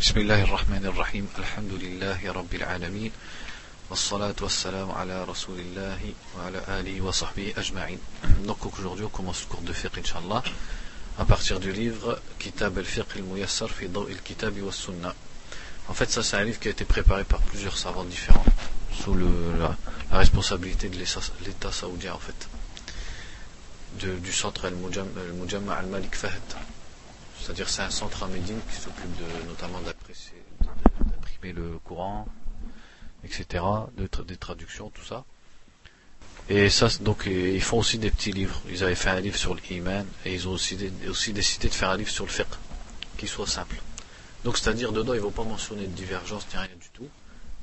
بسم الله الرحمن الرحيم الحمد لله رب العالمين والصلاة والسلام على رسول الله وعلى آله وصحبه أجمعين Donc aujourd'hui on commence le cours de fiqh inshallah à partir du livre Kitab al-Fiqh al-Muyassar fi Daw al-Kitab wa Sunnah En fait ça c'est un livre qui a été préparé par plusieurs savants différents sous le, la, la responsabilité de l'État saoudien en fait de, du centre al-Mujamma al-Malik Fahd c'est-à-dire c'est un centre à Médine qui s'occupe de, notamment d'imprimer le Coran, etc., de, des traductions, tout ça. Et ça, donc, ils font aussi des petits livres. Ils avaient fait un livre sur l'Iman et ils ont aussi, décidé de faire un livre sur le fiqh, qui soit simple. Donc, c'est-à-dire, dedans, ils ne vont pas mentionner de divergence ni rien du tout.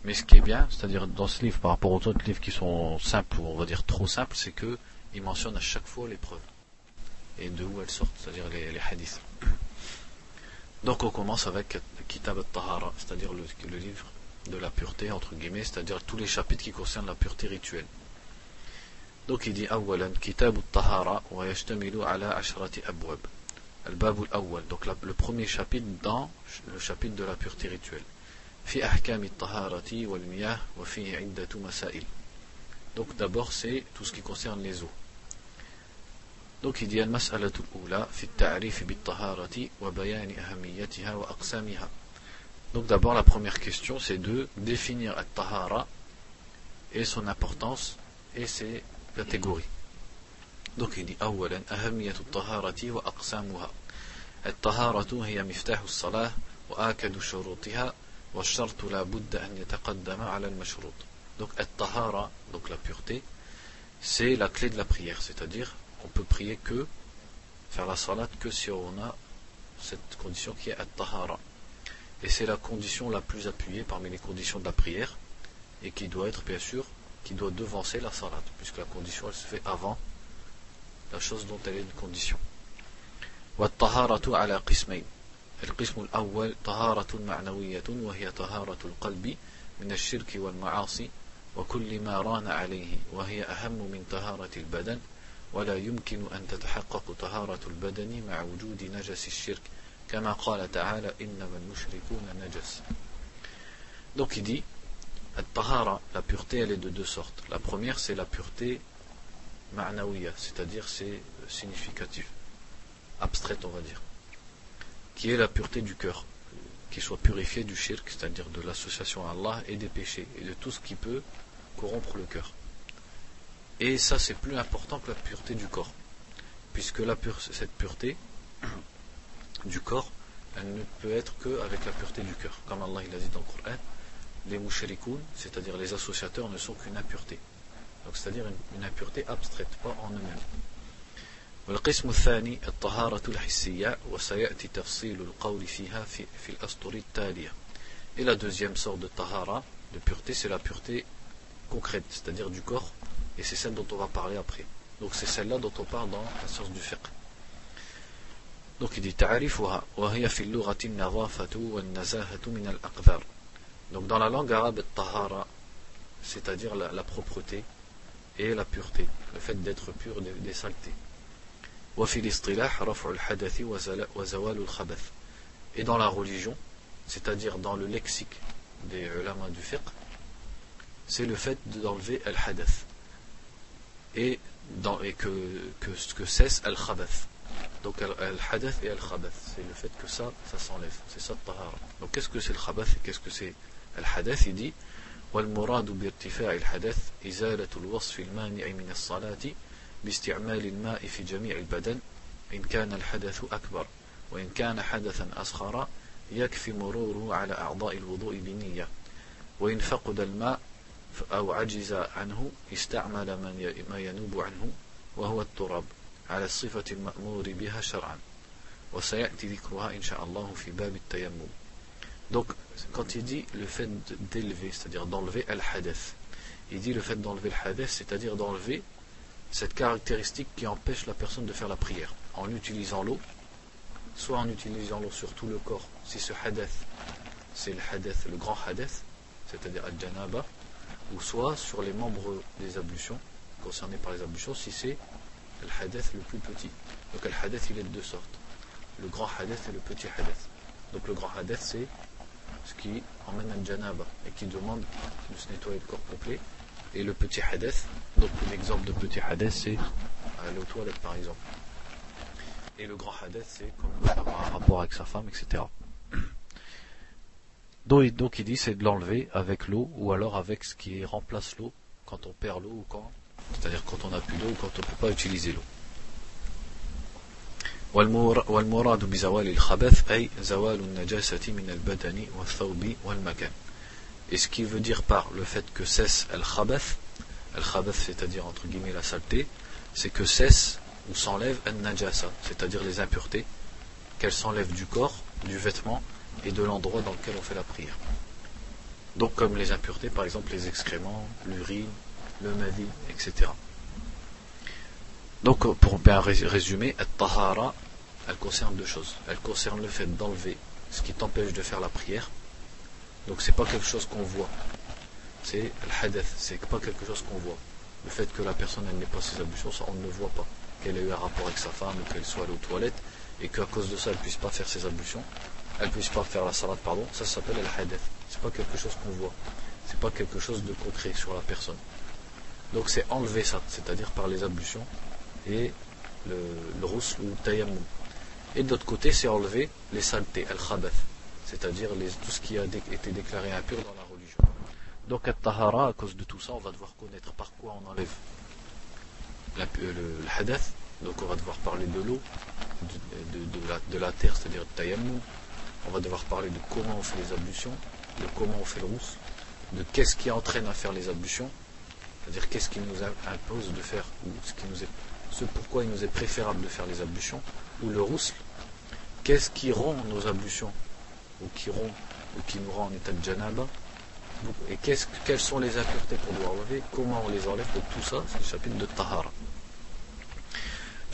Mais ce qui est bien, c'est-à-dire dans ce livre, par rapport aux autres livres qui sont simples, ou on va dire trop simples, c'est qu'ils mentionnent à chaque fois les preuves. Et de où elles sortent, c'est-à-dire les hadiths. Donc on commence avec Kitab al-Tahara, c'est-à-dire le, livre de la pureté, entre guillemets, c'est-à-dire tous les chapitres qui concernent la pureté rituelle. Donc il dit Awalan, Kitab al-Tahara, wa yashtamilu ala ashrati abwab. Al-Bab al-Awwal, donc le premier chapitre dans le chapitre de la pureté rituelle. Fi ahkam al-Taharati wal-miyah wa fi iddatu masail. Donc d'abord c'est tout ce qui concerne les eaux. Donc il dit المسألة الأولى في التعريف بالطهارة وبيان أهميتها وأقسامها. Donc d'abord la première question c'est de définir الطهارة et son importance et ses catégories. Donc il dit أولا أهمية الطهارة وأقسامها. الطهارة هي مفتاح الصلاة وآكد شروطها والشرط لا بد أن يتقدم على المشروط. Donc الطهارة, donc la pureté, c'est la clé de la prière, c'est-à-dire on peut prier que, faire la salat que si on a cette condition qui est at-tahara. Et c'est la condition la plus appuyée parmi les conditions de la prière, et qui doit être bien sûr, qui doit devancer la salat, puisque la condition elle se fait avant la chose dont elle est une condition. والطهارة على قسمين القسم الأول طهارة معنوية وهي طهارة القلب من الشرك والمعاصي وكل ما ران عليه وهي أهم من طهارة البدن ولا يمكن أن تتحقق طهارة البدن مع وجود نجس الشرك كما قال تعالى إنما المشركون نجس Donc il dit, tahara, la pureté, elle est de deux sortes. La première, c'est la pureté ma'nawiya, c'est-à-dire c'est significatif, abstraite, on va dire, qui est la pureté du cœur, qui soit purifié du shirk, c'est-à-dire de l'association à Allah et des péchés, et de tout ce qui peut corrompre le cœur. Et ça, c'est plus important que la pureté du corps. Puisque la pure, cette pureté du corps, elle ne peut être qu'avec la pureté du cœur. Comme Allah il a dit dans le Coran, les mouchrikoun, c'est-à-dire les associateurs, ne sont qu'une impureté. Donc c'est-à-dire une, une, impureté abstraite, pas en eux-mêmes. والقسم الثاني الطهارة الحسية وسيأتي تفصيل القول فيها في, في الأسطر التالية. Et la deuxième sorte de tahara, de pureté, c'est la pureté concrète, c'est-à-dire du corps, et c'est celle dont on va parler après. Donc c'est celle-là dont on parle dans la science du fiqh. Donc il dit. Donc dans la langue arabe tahara c'est-à-dire la, propreté et la pureté, le fait d'être pur des, saletés. Wa al-hadathi wa zawal. Et dans la religion, c'est-à-dire dans le lexique des ulama du fiqh, c'est le fait d'enlever al-hadath, et, dans, et que, que, que cesse al-khabath. Donc al-hadath et al-khabath, c'est le fait que ça, ça s'enlève. C'est ça tahara. Donc qu'est-ce que c'est le khabath et qu'est-ce que c'est al-hadath Il dit والمراد بارتفاع الحدث إزالة الوصف المانع من الصلاة باستعمال الماء في جميع البدن إن كان الحدث أكبر وإن كان حدثا أصغر يكفي مروره على أعضاء الوضوء بنية وإن فقد الماء أو عجز عنه استعمل من ما ينوب عنه وهو التراب على الصفة المأمور بها شرعا وسيأتي ذكرها إن شاء الله في باب التيمم Donc, quand il dit le fait d'élever, c'est-à-dire d'enlever al-hadath, il dit le fait d'enlever le hadath, c'est-à-dire d'enlever cette caractéristique qui empêche la personne de faire la prière, en utilisant l'eau, soit en utilisant l'eau sur tout le corps, si ce hadath, c'est le hadath, le grand hadath, c'est-à-dire al-janaba, ou soit sur les membres des ablutions, concernés par les ablutions, si c'est le hadith le plus petit. Donc le hadith il est de deux sortes. Le grand hadith et le petit hadith. Donc le grand hadith c'est ce qui emmène un janaba et qui demande de se nettoyer le corps complet. Et le petit hadith, donc l'exemple de petit hadith, c'est aller aux toilettes par exemple. Et le grand hadith, c'est comme avoir un rapport avec sa femme, etc. Donc, donc il dit c'est de l'enlever avec l'eau ou alors avec ce qui remplace l'eau quand on perd l'eau ou quand, c'est-à-dire quand on n'a plus d'eau ou quand on ne peut pas utiliser l'eau. والمراد بزوال الخبث أي زوال النجاسة من البدن والثوب والمكان. Et ce qui veut dire par le fait que cesse al-khabath, al-khabath c'est-à-dire entre guillemets la saleté, c'est que cesse ou s'enlève an-najasa, c'est-à-dire les impuretés, qu'elles s'enlèvent du corps, du vêtement et de l'endroit dans lequel on fait la prière. Donc comme les impuretés, par exemple les excréments, l'urine, le madi, etc. Donc pour bien résumer, tahara, elle concerne deux choses. Elle concerne le fait d'enlever ce qui t'empêche de faire la prière. Donc c'est pas quelque chose qu'on voit. C'est le hadith, c'est pas quelque chose qu'on voit. Le fait que la personne n'ait pas ses ablutions, ça on ne le voit pas. Qu'elle ait eu un rapport avec sa femme ou qu'elle soit allée aux toilettes et qu'à cause de ça elle puisse pas faire ses ablutions, elle puisse pas faire la salade, pardon, ça s'appelle le hadith. C'est pas quelque chose qu'on voit. C'est pas quelque chose de concret sur la personne. Donc c'est enlever ça, c'est-à-dire par les ablutions et le, le ou tayammum. Et de l'autre côté, c'est enlever les saletés, al-khabath, c'est-à-dire tout ce qui a été déclaré impur dans la religion. Donc, at-tahara, à cause de tout ça, on va devoir connaître par quoi on enlève le, le hadath. Donc, on va devoir parler de l'eau, de, la, terre, c'est-à-dire le tayammum. On va devoir parler de comment on fait les ablutions, de comment on fait le rousse, de qu'est-ce qui entraîne à faire les ablutions, c'est-à-dire qu'est-ce qui nous impose de faire, ou ce, qui nous est, ce pourquoi il nous est préférable de faire les ablutions, ou le roussel, qu'est-ce qui rend nos ablutions, ou qui, rend, qui nous rend en état de janaba, et quelles sont les impuretés qu'on doit enlever, comment on les enlève, donc tout ça, c'est le chapitre de Tahara.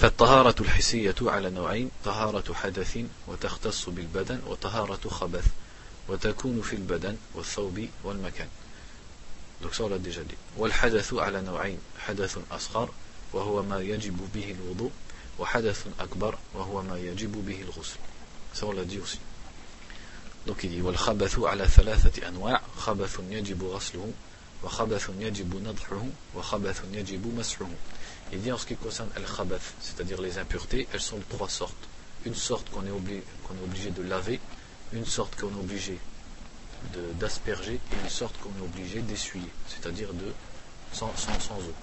فالطهارة الحسية على نوعين طهارة حدث وتختص بالبدن وطهارة خبث وتكون في البدن والثوب والمكان. والحدث على نوعين حدث أصغر وهو ما يجب به الوضوء وحدث أكبر وهو ما يجب به الغسل. Ça dit والخبث على ثلاثة أنواع خبث يجب غسله وخبث يجب نضحه وخبث يجب مسحه. Il dit en ce qui concerne al-khabath c'est-à-dire les impuretés elles sont de trois sortes une sorte qu'on est, obligé, de laver une sorte qu'on est obligé d'asperger et une sorte qu'on est obligé d'essuyer, c'est-à-dire de sans, eau.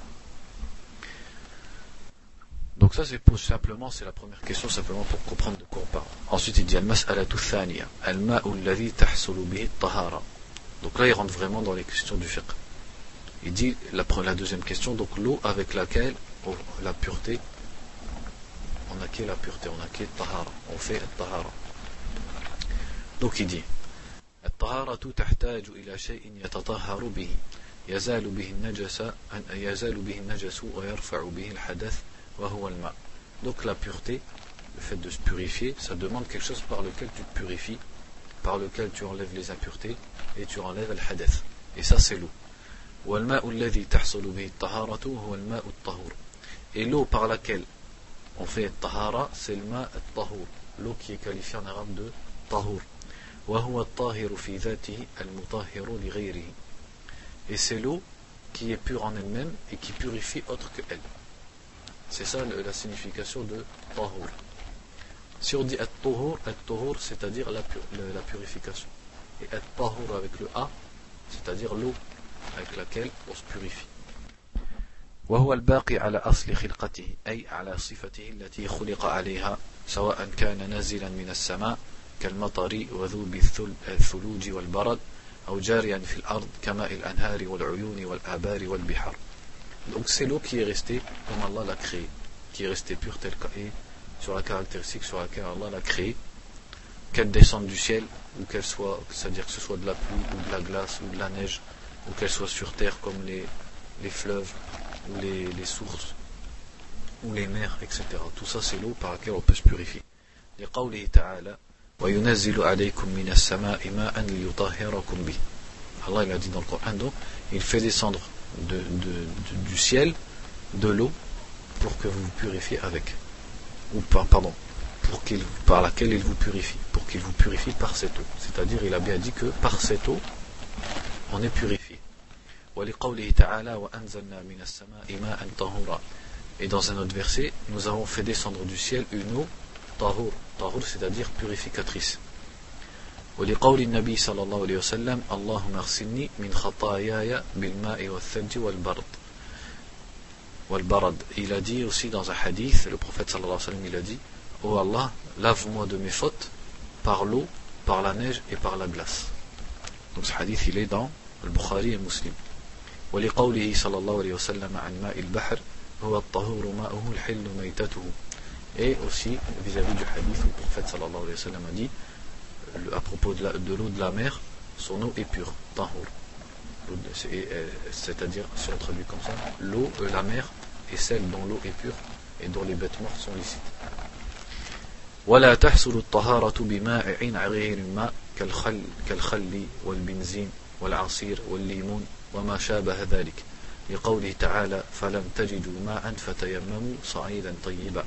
Donc ça c'est simplement, c'est la première question simplement pour comprendre de quoi on parle. Ensuite il dit al-mas'alatu thaniya, al-ma'u tahara. Donc là il rentre vraiment dans les questions du fiqh. Il dit la, la deuxième question, donc l'eau avec laquelle oh, la pureté, on acquiert la pureté, on acquiert tahara, on fait tahara. Donc il dit الطهارة تحتاج إلى شيء يتطهر به يزال به النجس يزال به النجس ويرفع به الحدث وهو الماء donc la pureté le fait de se purifier ça demande quelque chose par lequel tu te purifies par lequel tu enlèves les impuretés et tu enlèves le hadath et ça c'est l'eau والماء الذي تحصل به الطهارة هو الماء الطهور et l'eau par laquelle on fait tahara c'est le ma tahur l'eau qui est qualifiée en arabe de tahur et c'est l'eau qui est pure en elle-même et qui purifie autre que elle. C'est ça la signification de tahur. Si on dit at-tuhur, c'est-à-dire la, purification. Et at-tahur avec le a, c'est-à-dire l'eau avec laquelle on se purifie. وهو الباقي على أصل خلقته أي على صفته التي خلق عليها سواء كان نازلا من السماء كالمطر وذوب الثلوج والبرد أو جاريا في الأرض كماء الأنهار والعيون والآبار والبحار Donc c'est l'eau qui est restée comme Allah l'a créée, qui est restée pure telle qu'elle sur la caractéristique sur laquelle Allah l'a créée, qu'elle descende du ciel, ou qu'elle soit, c'est-à-dire que ce soit de la pluie, ou de la glace, ou de la neige, ou qu'elle soit sur terre comme les, les fleuves, ou les, les sources, ou les mers, etc. Tout ça c'est l'eau par laquelle on peut se purifier. لقوله تعالى وينزل عليكم من السماء ماء ليطهركم به Allah il a dit dans le Coran donc il fait descendre de, de, de, du ciel de l'eau pour que vous vous purifiez avec ou pardon pour qu'il, par laquelle il vous purifie, pour qu'il vous purifie par cette eau. C'est-à-dire, il a bien dit que par cette eau, on est purifié. Et dans un autre verset, nous avons fait descendre du ciel une eau tahur, tahur c'est-à-dire purificatrice. ولقول النبي صلى الله عليه وسلم اللهم اغسلني من خطاياي بالماء والثلج والبرد والبرد il a dit aussi dans un hadith le prophète sallallahu alayhi wa sallam il a dit oh Allah lave-moi de mes fautes par l'eau par la neige et par la glace donc ce hadith il est dans le Bukhari et Muslim ولقوله صلى الله عليه وسلم عن ماء البحر هو الطهور ماؤه الحل ميتته et aussi vis-à-vis du hadith où le prophète sallallahu alayhi wa sallam a dit à propos de l'eau de, la mer, son eau est pure, tahur. C'est-à-dire, si on traduit comme ça, l'eau, de la mer est celle dont l'eau est pure et dont les bêtes mortes sont licites. ولا تحصل الطهارة بماء غير الماء كالخل, كالخل والبنزين والعصير والليمون وما شابه ذلك. لقوله تعالى فلم تجدوا ماء فتيمموا صعيدا طيبا.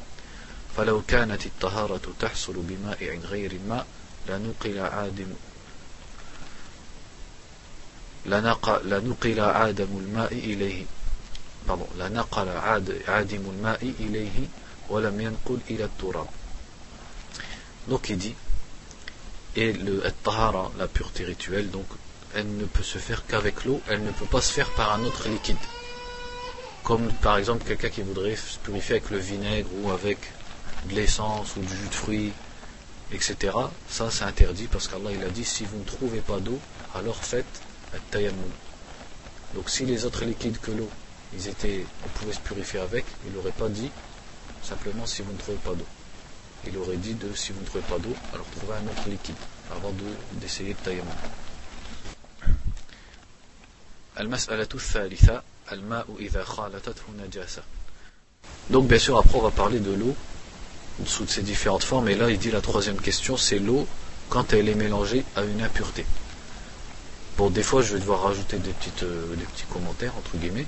فلو كانت الطهارة تحصل بماء غير الماء لنقل عادم لنقل عادم الماء إليه. لنقل عادم الماء إليه ولم ينقل إلى التراب. Donc il dit et le la pureté rituelle donc elle ne peut se faire qu'avec l'eau elle ne peut pas se faire par un autre liquide comme par exemple quelqu'un qui voudrait se purifier avec le vinaigre ou avec de l'essence ou du jus de fruits etc. Ça, c'est interdit parce qu'Allah il a dit si vous ne trouvez pas d'eau, alors faites tayammum. Donc, si les autres liquides que l'eau, ils étaient, on pouvait se purifier avec, il n'aurait pas dit simplement si vous ne trouvez pas d'eau. Il aurait dit de si vous ne trouvez pas d'eau, alors trouvez un autre liquide avant d'essayer de, de tayammum. Donc bien sûr après on va parler de l'eau sous ces différentes formes. Et là, il dit la troisième question, c'est l'eau quand elle est mélangée à une impureté. Bon, des fois, je vais devoir rajouter euh, des petits commentaires, entre guillemets,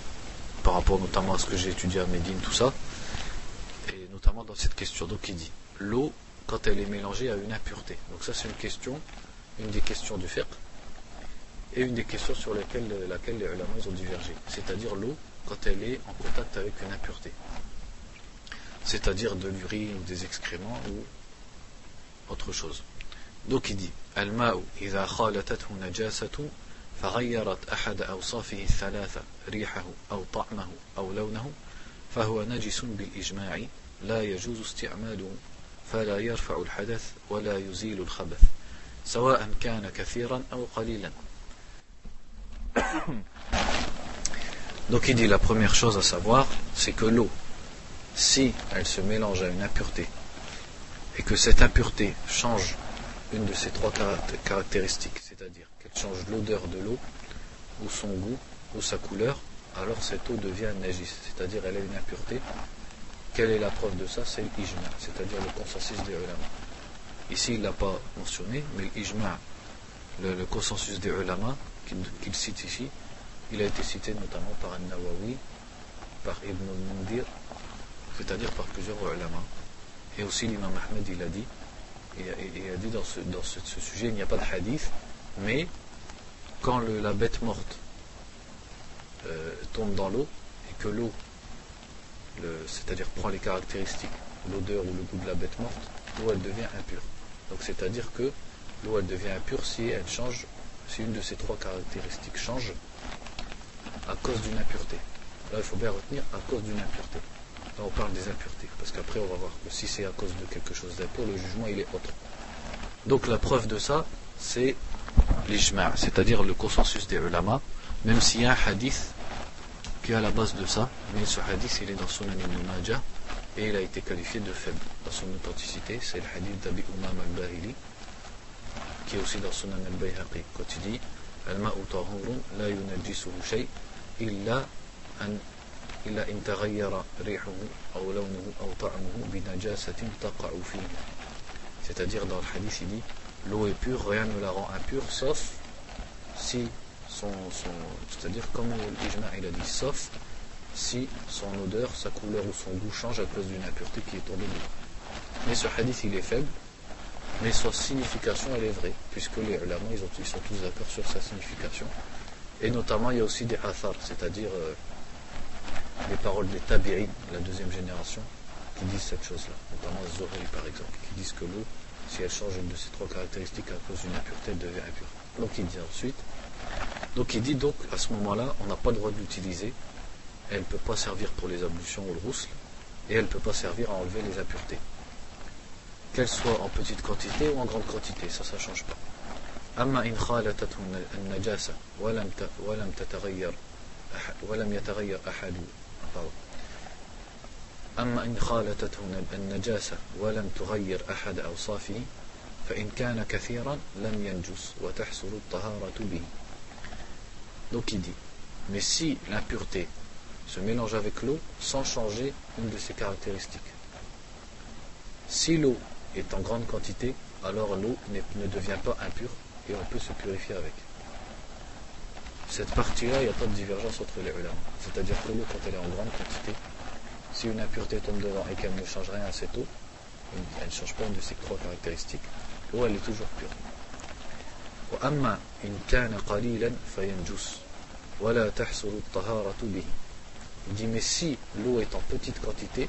par rapport notamment à ce que j'ai étudié à Médine, tout ça, et notamment dans cette question. Donc, il dit l'eau quand elle est mélangée à une impureté. Donc, ça, c'est une question, une des questions du fiqh, et une des questions sur lesquelles, laquelle les ulama ont divergé. C'est-à-dire l'eau quand elle est en contact avec une impureté c'est-à-dire de l'urine ou des excréments ou autre chose. Donc il dit الماء إذا خالتته نجاسة فغيرت أحد أوصافه الثلاثة ريحه أو طعمه أو لونه فهو نجس بالإجماع لا فلا يرفع الحدث ولا يزيل الخبث سواء كان كثيرا أو قليلا Donc il dit la première chose à savoir, c'est que l'eau, si elle se mélange à une impureté et que cette impureté change une de ces trois caractéristiques, c'est-à-dire qu'elle change l'odeur de l'eau, ou son goût, ou sa couleur, alors cette eau devient najis, c'est-à-dire elle a une impureté. Quelle est la preuve de ça? C'est l'ijma, c'est-à-dire le consensus des ulama. Ici, il ne l'a pas mentionné, mais l'ijma, le, le, consensus des ulama, qu'il cite ici, il a été cité notamment par An-Nawawi, par Ibn al-Mundir, c'est-à-dire par plusieurs ulama. Et aussi l'imam Ahmed, il a dit, il a dit dans, ce, dans ce, sujet, il n'y a pas de hadith, mais quand la bête morte euh, tombe dans l'eau, et que l'eau, c'est-à-dire prend les caractéristiques, l'odeur ou le goût de la bête morte, l'eau elle devient impure. Donc c'est-à-dire que l'eau elle devient impure si elle change, si une de ces trois caractéristiques change à cause d'une impureté. Là il faut bien retenir à cause d'une impureté. Là, on parle des impuretés, parce qu'après, on va voir que si c'est à cause de quelque chose d'impur, le jugement, il est autre. Donc, la preuve de ça, c'est l'ijma', c'est-à-dire le consensus des ulama, même s'il y a un hadith qui est à la base de ça, mais ce hadith, il est dans Sunan ibn Majah, et il a été qualifié de faible dans son authenticité. C'est le hadith d'Abi Umam al-Bahili, qui est aussi dans Sunan al-Bayhaqi, quand il dit Al-ma'u tahurun la yunajjisuhu shay illa an c'est-à-dire dans le hadith il dit l'eau est pure, rien ne la rend impure sauf si son, c'est-à-dire comme l'ijma il a dit sauf si son odeur, sa couleur ou son goût change à cause d'une impureté qui est tombée dedans. Mais ce hadith il est faible, mais sa signification elle est vraie, puisque les ulama ils, ils sont tous d'accord sur sa signification. Et notamment il y a aussi des athar, c'est-à-dire euh, les paroles des tabi'in, la deuxième génération, qui disent cette chose-là, notamment Zohri par exemple, qui disent que l'eau, si elle change une de ces trois caractéristiques à cause d'une impureté, elle devient impure. Donc il dit ensuite, donc il dit donc à ce moment-là, on n'a pas le droit de l'utiliser, elle ne peut pas servir pour les ablutions ou le rousle, et elle ne peut pas servir à enlever les impuretés Qu'elle soit en petite quantité ou en grande quantité, ça, ça ne change pas. أما إن خالتته النجاسة ولم ولم تتغير ولم يتغير أحد أما إن خالتته النجاسة ولم تغير أحد أوصافه فإن كان كثيرا لم ينجس وتحصل الطهارة به Donc il dit, mais si l'impureté se mélange avec l'eau sans changer une de ses caractéristiques. Si l'eau est en grande quantité, alors l'eau ne devient pas impure et on peut se purifier avec. Cette partie-là, il n'y a pas de divergence entre les ulama. C'est-à-dire que l'eau, quand elle est en grande quantité, si une impureté tombe devant et qu'elle ne change rien à cette eau, elle ne change pas une de ses trois caractéristiques, l'eau, elle est toujours pure. Il dit mais si l'eau est en petite quantité,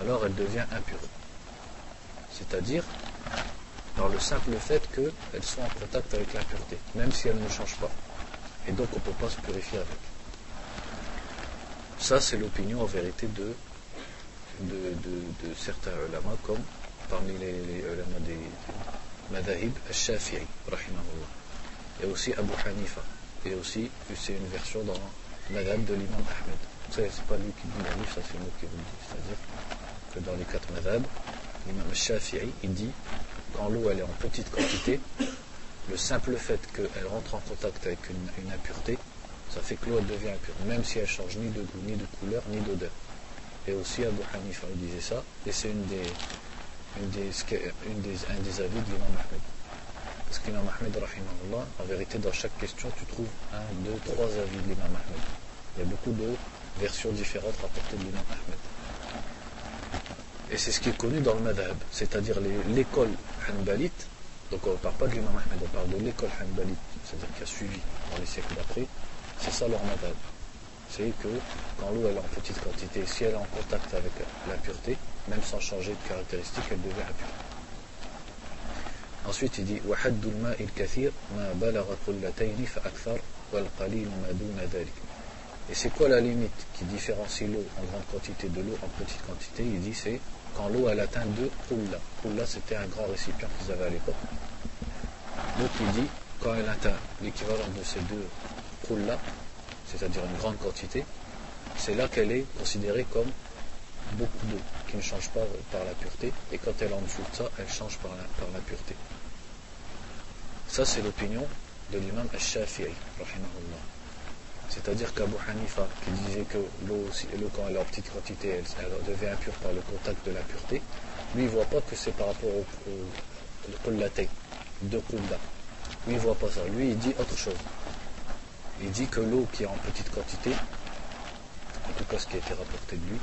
alors elle devient impure. C'est-à-dire par le simple fait qu'elle soit en contact avec l'impureté, même si elle ne change pas. Et donc on ne peut pas se purifier avec. Ça, c'est l'opinion en vérité de, de, certains ulama, comme parmi les, les ulama des Madahib, Al-Shafi'i. Et aussi Abu Hanifa. Et aussi, c'est une version dans Madhab de l'imam Ahmed. Ce n'est pas lui qui dit le livre, ça c'est moi qui vous le dis. C'est-à-dire que dans les quatre Madhab, l'imam Shafi'i, il dit quand l'eau elle est en petite quantité, le simple fait qu'elle rentre en contact avec une, impureté, ça fait que l'eau devient impure, même si elle change ni de goût, ni de couleur, ni d'odeur. Et aussi Abu Hanifa disait ça, et c'est une des, une des, un des avis de l'imam Ahmed. Parce que l'imam Ahmed, en vérité, dans chaque question, tu trouves un, deux, trois avis de l'imam Ahmed. Il y a beaucoup de versions différentes rapportées de l'imam Ahmed. Et c'est ce qui est connu dans le madhab, c'est-à-dire l'école hanbalite, donc on ne parle pas de l'imam Ahmed, on parle de l'école hanbalite, c'est-à-dire qui a suivi dans les siècles d'après, c'est ça leur madhab. C'est que quand l'eau est en petite quantité, si elle est en contact avec l'impureté, même sans changer de caractéristique, elle devient impure. Ensuite il dit Et c'est quoi la limite qui différencie l'eau en grande quantité de l'eau en petite quantité? Il dit c'est quand l'eau elle atteint deux koulla. Koulla c'était un grand récipient qu'ils avaient à l'époque. Donc il dit quand elle atteint l'équivalent de ces deux koulla, c'est-à-dire une grande quantité, c'est là qu'elle est considérée comme beaucoup d'eau, qui ne change pas par la pureté, et quand elle en dessous de ça, elle change par la, par la pureté. Ça c'est l'opinion de l'imam al-Shafi'i, rahimahullah. C'est-à-dire qu'Abu Hanifa, qui disait que l'eau, quand elle est en petite quantité, elle, devient impure par le contact de la pureté, lui, ne voit pas que c'est par rapport au, au, de kulla. Lui, il ne voit pas ça. Lui, il dit autre chose. Il dit que l'eau qui est en petite quantité, en tout cas ce qui a été rapporté de lui,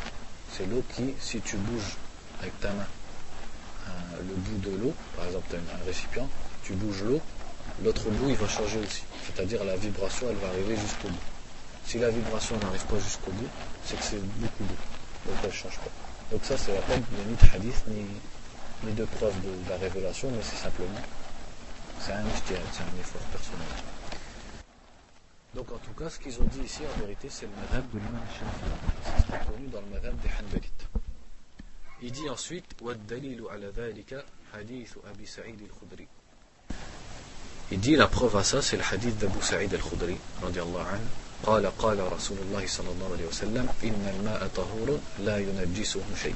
c'est l'eau qui, si tu bouges avec ta main le bout de l'eau, par exemple un récipient, tu bouges l'eau, l'autre bout il va changer aussi. C'est-à-dire la vibration elle va arriver jusqu'au bout. Si la vibration n'arrive pas jusqu'au bout, c'est que c'est beaucoup d'eau. Donc elle ne change pas. Donc ça, c'est la a ni de hadith, ni, ni de preuve de, la révélation, mais c'est simplement, c'est un c'est un effort personnel. Donc en tout cas, ce qu'ils ont dit ici, en vérité, c'est le madhab de l'imam Shafi'i. C'est connu dans le madhab des Hanbalites. Il dit ensuite, Il dit la preuve à ça, c'est le hadith d'Abu Sa'id al-Khudri, anhu, قال قال رسول الله صلى الله عليه وسلم إن الماء طهور لا ينجسه شيء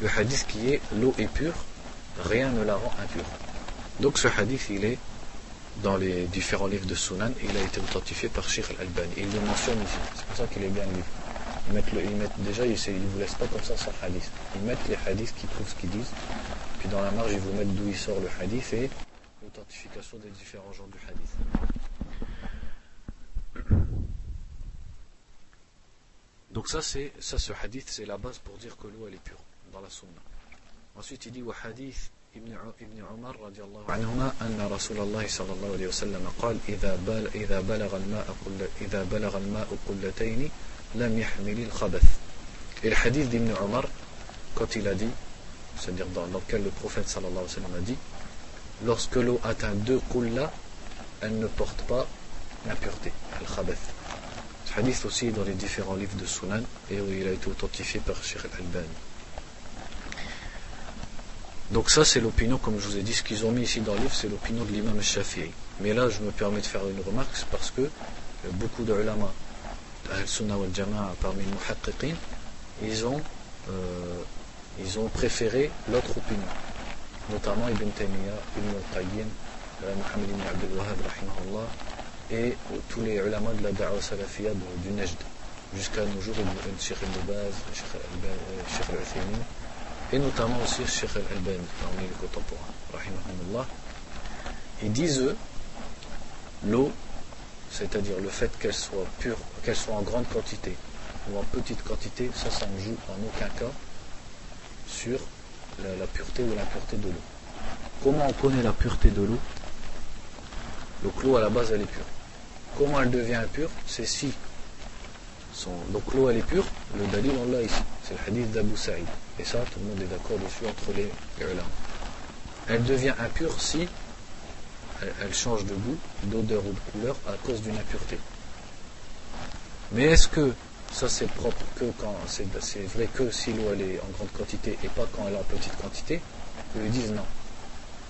le hadith qui est l'eau est pure rien ne la rend impure donc ce hadith il est dans les différents livres de Sunan et il a été authentifié par Sheikh al-Albani il le mentionne ici c'est pour ça qu'il est bien lu ils mettent, le, ils mettent déjà ils ne vous laissent pas comme ça sans hadith ils mettent les hadiths qui trouvent ce qu'ils disent puis dans la marge ils vous mettent d'où il sort le hadith et l'authentification des différents genres du hadith Donc ça, c'est ça, ce hadith, c'est la base pour dire que l'eau elle est pure dans la sunna. Ensuite, il dit وحديث ابن ابن عمر رضي الله عنهما أن رسول الله صلى الله عليه وسلم قال إذا بل إذا بلغ الماء كل إذا بلغ الماء قلتين لم يحمل الخبث. Et le hadith d'Ibn Omar, quand il a dit, c'est-à-dire dans, dans lequel le prophète sallallahu alayhi wa sallam a dit, lorsque l'eau atteint deux kulla, elle ne porte pas l'impureté, al-khabath. Ce hadith aussi dans les différents livres de Sunan et où il a été authentifié par Sheikh al-Albani. Donc ça c'est l'opinion, comme je vous ai dit, ce qu'ils ont mis ici dans le livre, c'est l'opinion de l'imam Shafi'i. Mais là je me permets de faire une remarque, c'est parce que beaucoup de ulama, al-Sunnah wal-Jama'a parmi les muhaqqiqin, ils ont, euh, ils ont préféré l'autre opinion. Notamment Ibn Taymiyyah, Ibn al-Qayyim, euh, Muhammad ibn Abdul Wahhab, et tous les ulama de la da'wa salafiyya du Najd. Jusqu'à nos jours, Sheikh Ibn Baz, Sheikh al-Uthaymin, et notamment aussi Sheikh al-Albani parmi les contemporains, ils disent eux, l'eau, c'est-à-dire le fait qu'elle soit pure, qu'elle soit en grande quantité ou en petite quantité, ça, ça ne joue en aucun cas sur la, la pureté ou l'impureté de l'eau. Comment on connaît la pureté de l'eau? Donc l'eau à la base elle est pure. Comment elle devient impure C'est si son... donc l'eau elle est pure, le dalil on l'a ici, c'est le hadith d'Abu Saïd. Et ça, tout le monde est d'accord dessus entre les, ulama. Elle devient impure si elle, elle change de goût, d'odeur ou de couleur à cause d'une impureté. Mais est-ce que ça c'est propre que quand c'est vrai que si l'eau elle est en grande quantité et pas quand elle est en petite quantité? Ils disent non.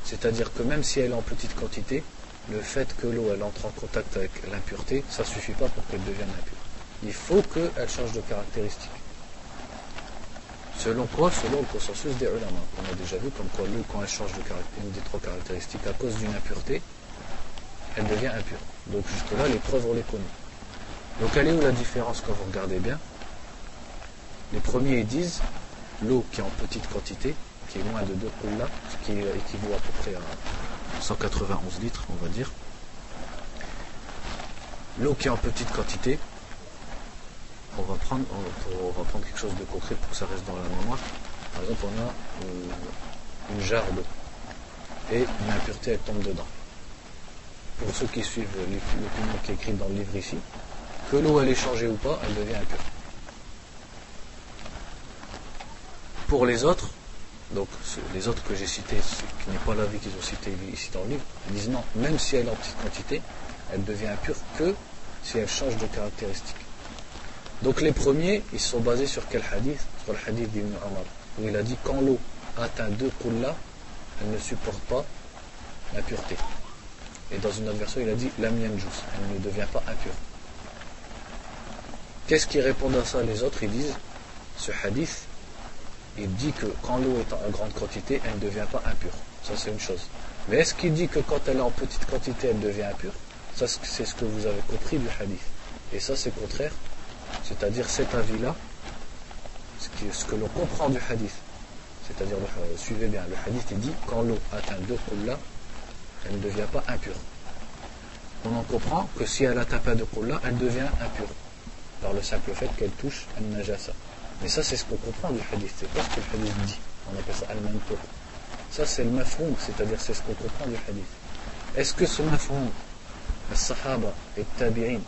C'est-à-dire que même si elle est en petite quantité, le fait que l'eau elle entre en contact avec l'impureté, ça suffit pas pour qu'elle devienne impure. Il faut qu'elle change de caractéristique. Selon quoi? Selon le consensus des ulama. On a déjà vu comme quoi l'eau, quand elle change de une des trois caractéristiques à cause d'une impureté, elle devient impure. Donc jusque-là, les preuves, on les connaît. Donc elle est où la différence quand vous regardez bien? Les premiers disent l'eau qui est en petite quantité, qui est moins de 2 là, ce qui équivaut à peu près à 191 litres, on va dire. L'eau qui est en petite quantité, on va prendre, on va prendre quelque chose de concret pour que ça reste dans la mémoire. Par exemple, on a une, jarre et une impureté elle tombe dedans. Pour ceux qui suivent l'opinion qui est écrite dans le livre ici, que l'eau elle est changée ou pas, elle devient impure. Pour les autres, donc les autres que j'ai cités, qui n'est pas l'avis qu'ils ont cité ici dans le livre, disent non, même si elle est en petite quantité, elle devient impure que si elle change de caractéristique. Donc les premiers, ils sont basés sur quel hadith? Sur le hadith d'Ibn Omar, où il a dit quand l'eau atteint deux là, elle ne supporte pas l'impureté. Et dans une autre version, il a dit la mienne elle ne devient pas impure. Qu'est-ce qui répondent à ça? Les autres Ils disent, ce hadith, il dit que quand l'eau est en grande quantité, elle ne devient pas impure. Ça c'est une chose. Mais est-ce qu'il dit que quand elle est en petite quantité, elle devient impure? Ça c'est ce que vous avez compris du hadith. Et ça c'est contraire. C'est-à-dire cet avis-là, ce, que l'on comprend du hadith. C'est-à-dire, suivez bien, le hadith il dit quand l'eau atteint deux là, elle ne devient pas impure. On en comprend que si elle atteint pas de là, elle devient impure par le simple fait qu'elle touche un najasa. Mais ça, c'est ce qu'on comprend du hadith. C'est pas ce que le hadith dit. On appelle ça al-mantur. Ça, c'est le mafroum, c'est-à-dire c'est ce qu'on comprend du hadith. Est-ce que ce mafroum, les sahaba et tabi'in,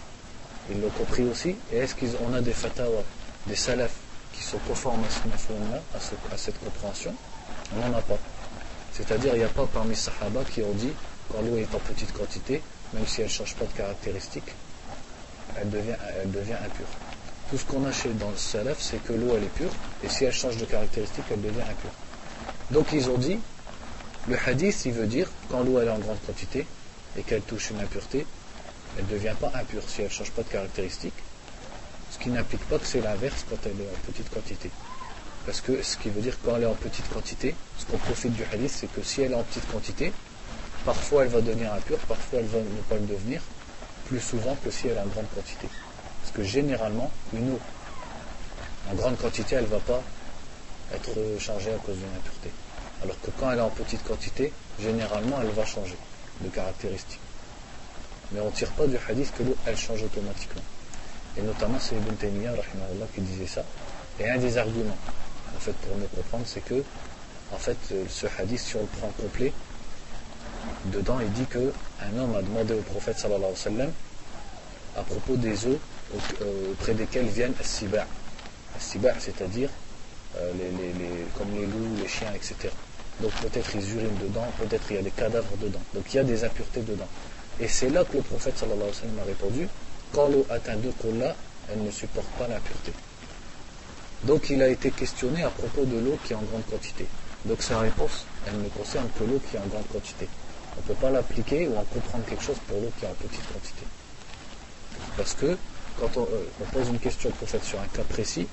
ils l'ont compris aussi? Et est-ce qu'on a des fatawa, des salafs qui sont conformes à ce mafroum-là, à, cette compréhension? On n'en a pas. C'est-à-dire, il n'y a pas parmi les sahaba qui ont dit, quand l'eau est en petite quantité, même si elle ne change pas de caractéristiques, elle devient, elle devient impure. Tout ce qu'on a chez, dans le salaf, c'est que l'eau elle est pure, et si elle change de caractéristique, elle devient impure. Donc ils ont dit, le hadith, il veut dire, quand l'eau elle est en grande quantité, et qu'elle touche une impureté, elle ne devient pas impure si elle ne change pas de caractéristique. Ce qui n'implique pas que c'est l'inverse quand elle est en petite quantité. Parce que ce qui veut dire quand elle est en petite quantité, ce qu'on profite du hadith, c'est que si elle est en petite quantité, parfois elle va devenir impure, parfois elle va ne pas le devenir, plus souvent que si elle est en grande quantité. Parce que généralement, une eau en grande quantité, elle ne va pas être changée à cause d'une impureté. Alors que quand elle est en petite quantité, généralement, elle va changer de caractéristiques. Mais on ne tire pas du hadith que l'eau, elle change automatiquement. Et notamment, c'est Ibn Taymiyyah, qui disait ça. Et un des arguments, en fait, pour me comprendre, c'est que En fait, ce hadith, si on le prend complet, dedans il dit que un homme a demandé au prophète sallallahu alayhi wa sallam à propos des eaux auprès desquelles viennent as-siba'. C'est-à-dire euh, comme les loups, les chiens, etc. Donc peut-être ils urinent dedans, peut-être il y a des cadavres dedans. Donc il y a des impuretés dedans. Et c'est là que le prophète sallallahu alayhi wa sallam a répondu quand l'eau atteint deux là, elle ne supporte pas l'impureté. Donc il a été questionné à propos de l'eau qui est en grande quantité. Donc sa réponse, elle ne concerne que l'eau qui est en grande quantité. On ne peut pas l'appliquer ou en comprendre quelque chose pour l'eau qui est en petite quantité. Parce que quand on, euh, pose une question au prophète sur un cas précis,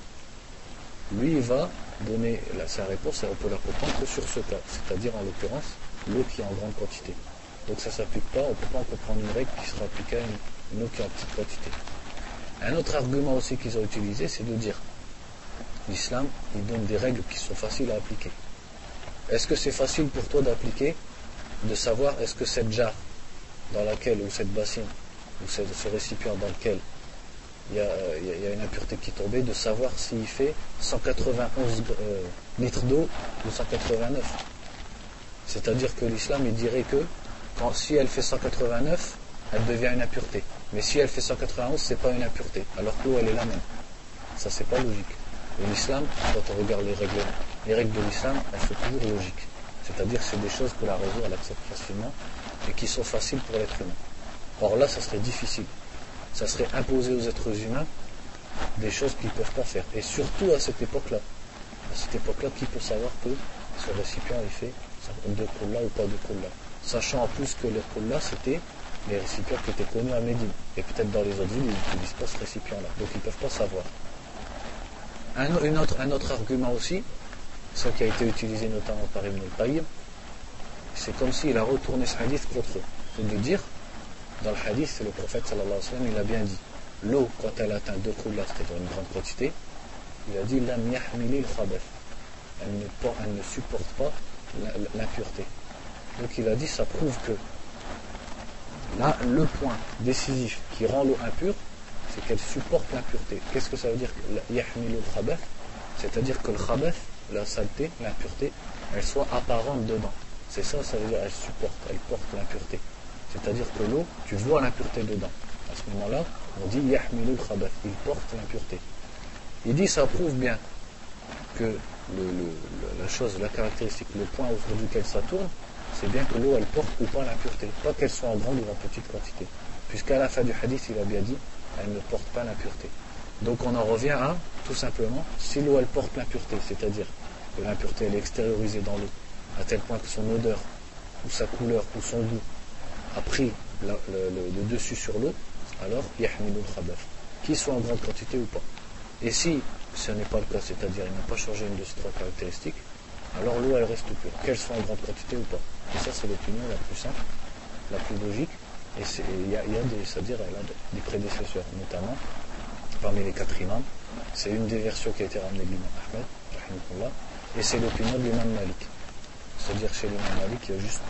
lui il va donner sa réponse et on peut la comprendre que sur ce cas, c'est-à-dire en l'occurrence l'eau qui est en grande quantité. Donc ça ne s'applique pas, on ne peut pas en comprendre une règle qui sera appliquée à une, eau qui est en petite quantité. Un autre argument aussi qu'ils ont utilisé, c'est de dire l'islam, il donne des règles qui sont faciles à appliquer. Est-ce que c'est facile pour toi d'appliquer, de savoir est-ce que cette jarre dans laquelle, ou cette bassine, ou ce, récipient dans lequel il y, a, une impureté qui est tombée, de savoir s'il fait 191 euh, litres d'eau ou 189 C'est-à-dire que l'islam, il dirait que quand, si elle fait 189, elle devient une impureté. Mais si elle fait 191, c'est pas une impureté, alors que l'eau, elle est la même. Ça, c'est pas logique. Et l'islam, quand on regarde les règles, les règles de l'islam, elles sont toujours logiques. C'est-à-dire c'est des choses que la raison, elle accepte facilement et qui sont faciles pour l'être humain. Or là, ça serait difficile. Ça serait imposer aux êtres humains des choses qu'ils ne peuvent pas faire. Et surtout à cette époque-là. À cette époque-là, qui peut savoir que ce récipient est fait de là ou pas de là Sachant en plus que les là c'était les récipients qui étaient connus à Médine. Et peut-être dans les autres villes, ils n'utilisent pas ce récipient-là. Donc ils ne peuvent pas savoir. Un, autre, un autre argument aussi, ce qui a été utilisé notamment par Ibn al c'est comme s'il a retourné ce hadith contre eux. C'est de dire, dans le hadith, le prophète sallallahu alayhi wa il a bien dit, l'eau, quand elle atteint deux là c'est-à-dire une grande quantité, il a dit, lam yahmili al elle ne, supporte pas l'impureté. Donc il a dit, ça prouve que là, le point décisif qui rend l'eau impure, c'est qu'elle supporte l'impureté. Qu'est-ce que ça veut dire C'est-à-dire que le khabath, la saleté, l'impureté, elle soit apparente dedans. C'est ça, ça veut dire elle supporte, elle porte l'impureté. C'est-à-dire que l'eau, tu vois l'impureté dedans. À ce moment-là, on dit yahmilu khabath, il porte l'impureté. Il dit ça prouve bien que la chose, la caractéristique, le point autour duquel ça tourne, c'est bien que l'eau elle porte ou pas l'impureté, pas qu'elle soit en grande ou en petite quantité. Puisqu'à la fin du hadith, il a bien dit elle ne porte pas l'impureté. Donc on en revient à, tout simplement, si l'eau elle porte l'impureté, c'est-à-dire que l'impureté elle est extériorisée dans l'eau, à tel point que son odeur, ou sa couleur, ou son goût a pris le, dessus sur l'eau, alors yahmilu khabaf, qu'il soit en grande quantité ou pas. Et si ce n'est pas le cas, c'est-à-dire il n'a pas changé une de ces trois caractéristiques, alors l'eau elle reste pure, qu'elle soit en grande quantité ou pas. Et ça c'est l'opinion la plus simple, la plus logique, et il y a, des, a des prédécesseurs, notamment parmi les quatre imams. C'est une des versions qui a été ramenée de l'imam Ahmed, et c'est l'opinion de l'imam Malik. C'est-à-dire chez l'imam Malik, il y a juste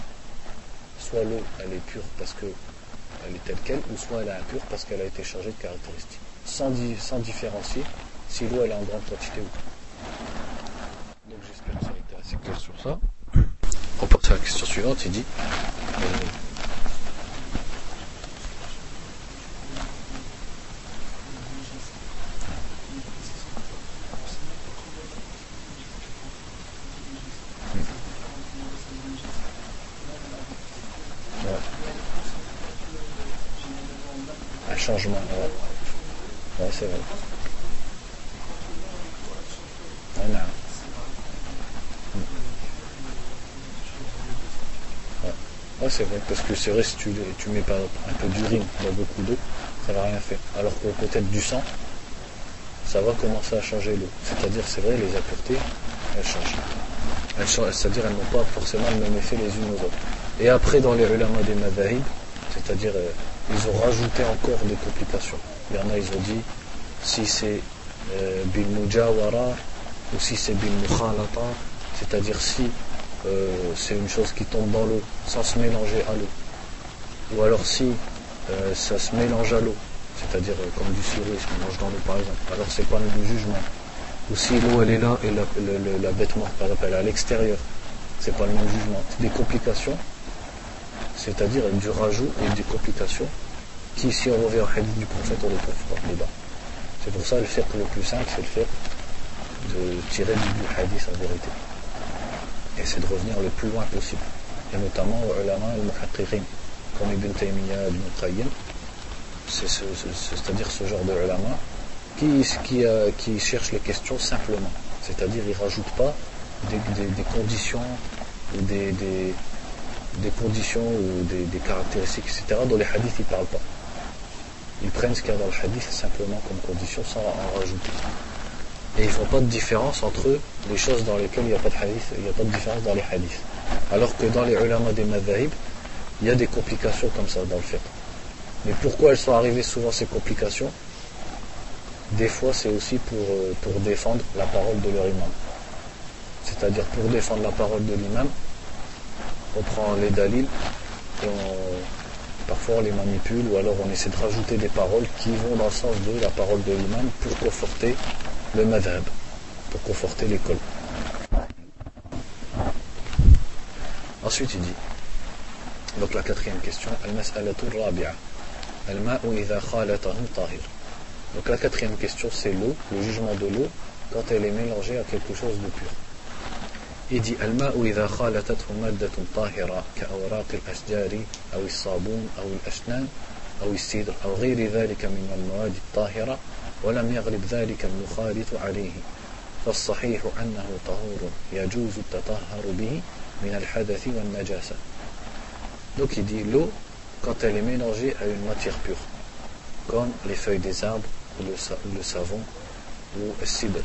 soit l'eau, elle est pure parce qu'elle est telle qu'elle, ou soit elle est impure parce qu'elle a été changée de caractéristiques. Sans, sans différencier si l'eau elle est en grande quantité ou pas. Donc j'espère que ça a été assez clair sur ça. On passe à la question suivante, il dit. Euh, changement. Ouais, c'est vrai. Ouais, ouais. c'est vrai, parce que c'est vrai, si tu, mets un peu d'urine dans beaucoup d'eau, ça va rien faire. Alors que peut-être du sang, ça va commencer à changer l'eau. C'est-à-dire, c'est vrai, les impuretés, elles changent. c'est-à-dire, elles n'ont pas forcément le même effet les unes aux autres. Et après, dans les ulama des madahib, c'est-à-dire euh, ils ont rajouté encore des complications. Il y en a, ils ont dit, si c'est euh, mujawara ou si c'est bil mukhalata, c'est-à-dire si euh, c'est une chose qui tombe dans l'eau sans se mélanger à l'eau, ou alors si euh, ça se mélange à l'eau, c'est-à-dire comme du sirop se mélange dans l'eau par exemple, alors c'est pas le même jugement? ou si l'eau elle est là et la, bête morte par exemple à l'extérieur, c'est pas le même jugement. Des complications, c'est-à-dire du rajout et des complications qui, si on revient au hadith du prophète, on trouve les bas. C'est pour ça le fait le plus simple, c'est le fait de tirer du hadith en vérité. Et c'est de revenir le plus loin possible. Et notamment aux ulama al comme Ibn Taymiyyah, Ibn Qayyim, c'est-à-dire ce genre de ulama euh, qui cherche les questions simplement. C'est-à-dire ils ne rajoutent pas des, conditions ou des, des, conditions ou des, caractéristiques, etc. dont les hadiths ne parlent pas. Ils prennent ce qu'il y a dans le hadith simplement comme condition sans en rajouter. Et ils font pas de différence entre les choses dans lesquelles il n'y a pas de hadith, il n'y a pas de différence dans les hadiths. Alors que dans les ulama des madhahib, il y a des complications comme ça dans le fait. Mais pourquoi elles sont arrivées souvent ces complications? Des fois c'est aussi pour, euh, pour défendre la parole de leur imam. C'est-à-dire pour défendre la parole de l'imam, on prend les dalils et on, parfois on les manipule ou alors on essaie de rajouter des paroles qui vont dans le sens de la parole de l'imam pour conforter le madhab, pour conforter l'école. Ensuite il dit, donc la quatrième question, al-mas'alatu rabi'a, al-ma'u idha khalatahu tahir. Donc la quatrième question c'est l'eau, le jugement de l'eau quand elle est mélangée à quelque chose de pur. Il dit الماء إذا خالطته مادة طاهرة كأوراق الأشجار أو الصابون أو الأشنان أو السدر أو غير ذلك من المواد الطاهرة ولم يغلب ذلك المخالط عليه فالصحيح أنه طهور يجوز التطهر به من الحدث والنجاسة Donc il dit l'eau, quand elle est mélangée à une matière pure, comme les feuilles des arbres, ou le, le savon, ou le cidre,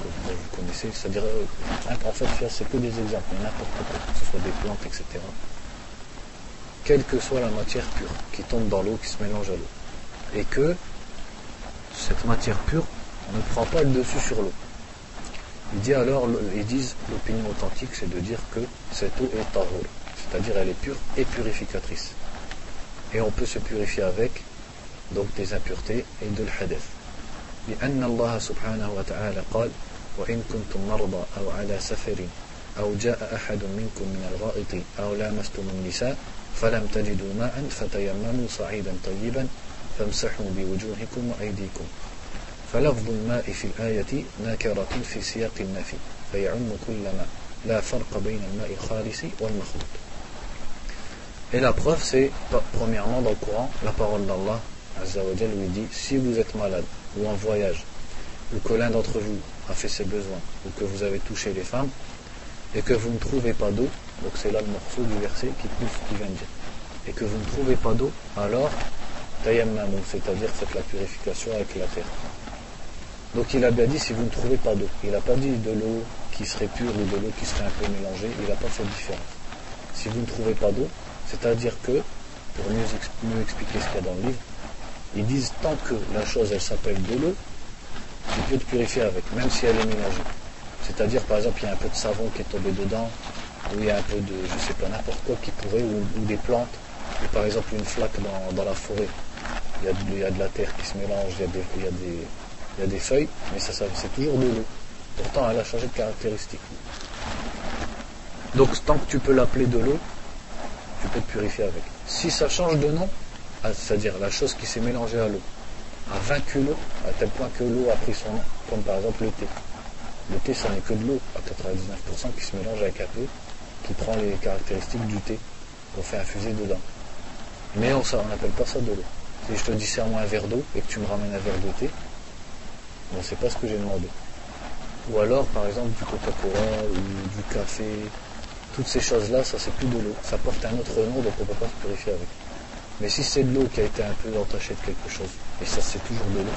que vous connaissez, c'est-à-dire, euh, en fait, c'est que des exemples, n'importe quoi, que ce soit des plantes, etc. Quelle que soit la matière pure qui tombe dans l'eau, qui se mélange à l'eau, et que cette matière pure ne prend pas le dessus sur l'eau. Il dit alors, ils disent, l'opinion authentique, c'est de dire que cette eau est tahur, c'est-à-dire elle est pure et purificatrice. Et on peut se purifier avec donc des impuretés et de l'hadith. لأن الله سبحانه وتعالى قال وإن كنتم مرضى أو على سفر أو جاء أحد منكم من الغائط أو لامستم النساء فلم تجدوا ماء فتيمموا صعيدا طيبا فامسحوا بوجوهكم وأيديكم فلفظ الماء في الآية ناكرة في سياق النفي فيعم كل ماء لا فرق بين الماء الخالص والمخلوط Et la preuve, c'est, premièrement, dans le Coran, la parole d'Allah, Azzawajal, lui dit, si vous êtes malade, ou en voyage, ou que l'un d'entre vous a fait ses besoins, ou que vous avez touché les femmes, et que vous ne trouvez pas d'eau, donc c'est là le morceau du verset qui prouve ce qu'il vient de dire, et que vous ne trouvez pas d'eau, alors c'est-à-dire faites la purification avec la terre. Donc il a bien dit si vous ne trouvez pas d'eau. Il n'a pas dit de l'eau qui serait pure ou de l'eau qui serait un peu mélangée. Il n'a pas fait de différence. Si vous ne trouvez pas d'eau, c'est-à-dire que, pour mieux, expliquer ce qu'il y a dans le livre, ils disent tant que la chose elle s'appelle de l'eau, tu peux te purifier avec, même si elle est mélangée. C'est-à-dire par exemple il y a un peu de savon qui est tombé dedans, ou il y a un peu de, je sais pas, n'importe quoi qui pourrait, ou, des plantes, ou par exemple une flaque dans, la forêt. Il y, a de, la terre qui se mélange, il y a des, feuilles, mais c'est toujours de l'eau. Pourtant elle a changé de caractéristique. Donc tant que tu peux l'appeler de l'eau, tu peux te purifier avec. Si ça change de nom, c'est-à-dire la chose qui s'est mélangée à l'eau, a vaincu l'eau, à tel point que l'eau a pris son nom, comme par exemple le thé. Le thé, ça n'est que de l'eau, à 99%, qui se mélange avec un peu, qui prend les caractéristiques du thé, qu'on fait infuser dedans. Mais on n'appelle pas ça de l'eau. Si je te dis serre-moi un verre d'eau et que tu me ramènes un verre de thé, bon, c'est pas ce que j'ai demandé. Ou alors, par exemple, du Coca-Cola ou du café, toutes ces choses-là, ça c'est plus de l'eau. Ça porte un autre nom, donc on ne peut pas se purifier avec. Mais si c'est de l'eau qui a été un peu entachée de quelque chose, et ça c'est toujours de l'eau,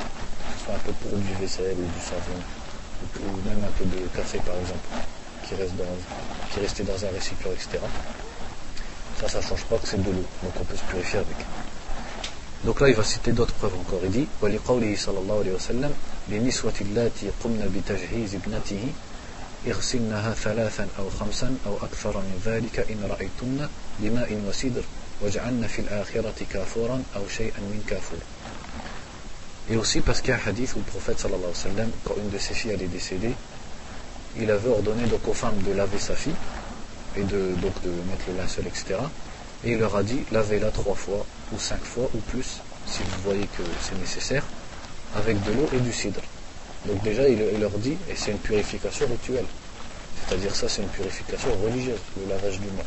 que ce soit un peu pour du vaisselle ou du savon, ou, même un peu de café par exemple, qui reste dans, qui est resté dans un récipient, etc. Ça, ça change pas que c'est de l'eau, donc on peut se purifier avec. Donc là, il va citer d'autres preuves encore. Il dit وَلِقَوْلِهِ صلى الله عليه وسلم لنسوة اللاتي قمن بتجهيز ابنته اغسلنها ثلاثا أو خمسا أو أكثر من ذلك إن رأيتن بماء وسدر وجعلن في الآخرة كافورا أو شيئا من كافور Et aussi parce qu'il y a un hadith où le prophète sallallahu alayhi wa sallam, quand une de ses filles elle est décédée, il avait ordonné donc aux femmes de laver sa fille et de, donc de mettre le linceul, etc. Et il leur a dit lavez-la trois fois ou cinq fois ou plus si vous voyez que c'est nécessaire avec de l'eau et du cidre. Donc déjà il, leur dit et c'est une purification rituelle. C'est-à-dire ça c'est une purification religieuse, le lavage du mort.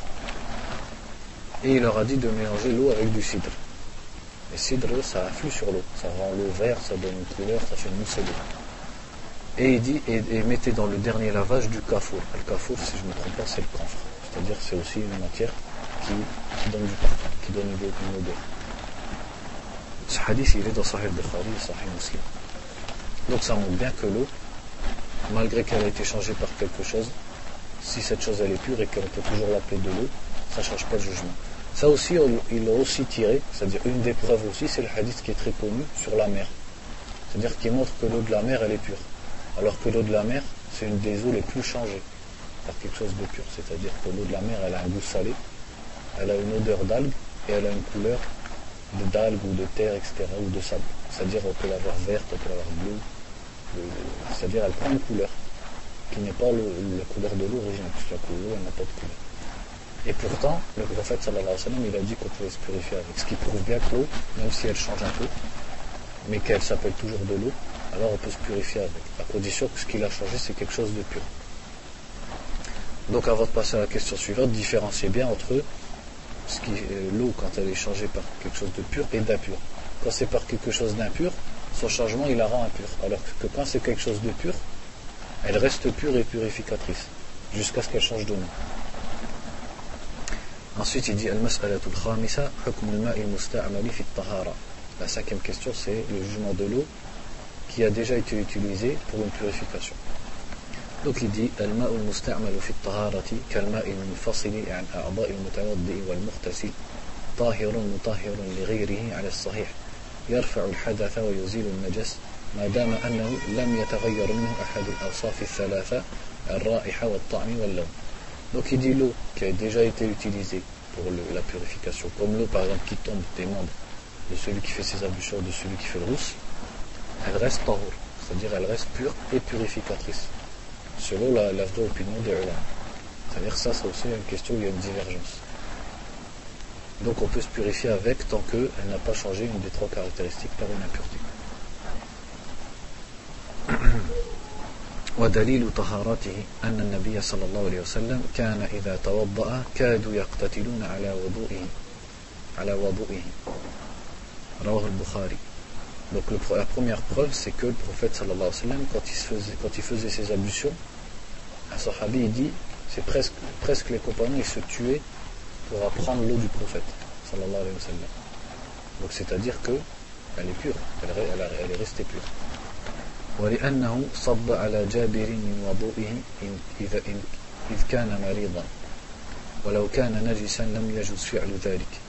Et il leur a dit de mélanger l'eau avec du cidre. Et cidre, ça afflue sur l'eau, ça rend l'eau verte, ça donne une couleur, ça fait une mousse d'eau. Et il dit, et, mettez dans le dernier lavage du kafour. Le kafour, si je ne me trompe pas, c'est le camphre. C'est-à-dire c'est aussi une matière qui, donne du parfum, qui donne une, odeur. Ce hadith, il est dans Sahih Bukhari et Sahih Muslim. Donc ça montre bien que l'eau, malgré qu'elle a été changée par quelque chose, si cette chose elle est pure et qu'on peut toujours l'appeler de l'eau, ça ne change pas le jugement. Ça aussi, il l'a aussi tiré, c'est-à-dire une des preuves aussi, c'est le hadith qui est très connu sur la mer. C'est-à-dire qui montre que l'eau de la mer, elle est pure. Alors que l'eau de la mer, c'est une des eaux les plus changées par quelque chose de pur. C'est-à-dire que l'eau de la mer, elle a un goût salé, elle a une odeur d'algue et elle a une couleur d'algue ou de terre, etc. ou de sable. C'est-à-dire on peut l'avoir verte, on peut l'avoir bleue. C'est-à-dire elle prend une couleur qui n'est pas la couleur de l'eau originale, puisque la couleur, n'a pas de couleur. Et pourtant, le prophète sallallahu alayhi wa sallam, a dit qu'on pouvait se purifier avec. Ce qui prouve bien que l'eau, même si elle change un peu, mais qu'elle s'appelle toujours de l'eau, alors on peut se purifier avec. À condition que ce qu'il a changé, c'est quelque chose de pur. Donc avant de passer à la question suivante, différenciez bien entre l'eau quand elle est changée par quelque chose de pur et d'impur. Quand c'est par quelque chose d'impur, son changement il la rend impure. Alors que quand c'est quelque chose de pur, elle reste pure et purificatrice, jusqu'à ce qu'elle change de nom. Ensuite, il dit La cinquième question, c'est le jugement de l'eau qui a déjà été utilisé pour une purification. لو كدي الماء المستعمل في الطهارة كالماء المنفصل عن أعضاء المتوضئ والمغتسل. طاهر مطهر لغيره على الصحيح. يرفع الحدث ويزيل النجس. ما دام أنه لم يتغير منه أحد الأوصاف الثلاثة الرائحة والطعم واللون. لو كدي لو كديجا été utilisé pour le, la purification comme l'eau par exemple qui tombe des membres de celui qui fait ses ablutions de celui qui fait le rousse elle reste tahour c'est-à-dire elle reste pure et purificatrice. selon la, la vraie opinion des ulama. C'est-à-dire ça, c'est aussi une question où il y a une divergence. Donc on peut se purifier avec tant qu'elle n'a pas changé une des trois caractéristiques par une impureté. ودليل طهارته أن النبي صلى الله عليه وسلم كان إذا توضأ كادوا يقتتلون على وضوئه على وضوئه رواه البخاري Donc le, la première preuve, c'est que le prophète sallallahu alayhi wa sallam, quand il, faisait, quand il faisait ses ablutions, un sahabi il dit, c'est presque, presque les compagnons, ils se tuaient pour apprendre l'eau du prophète sallallahu alayhi wa sallam. Donc c'est-à-dire que elle est pure, elle, elle, elle est restée pure. ولأنه صب على جابر من وضوئه إذا إذ كان مريضا ولو كان نجسا لم يجوز فعل ذلك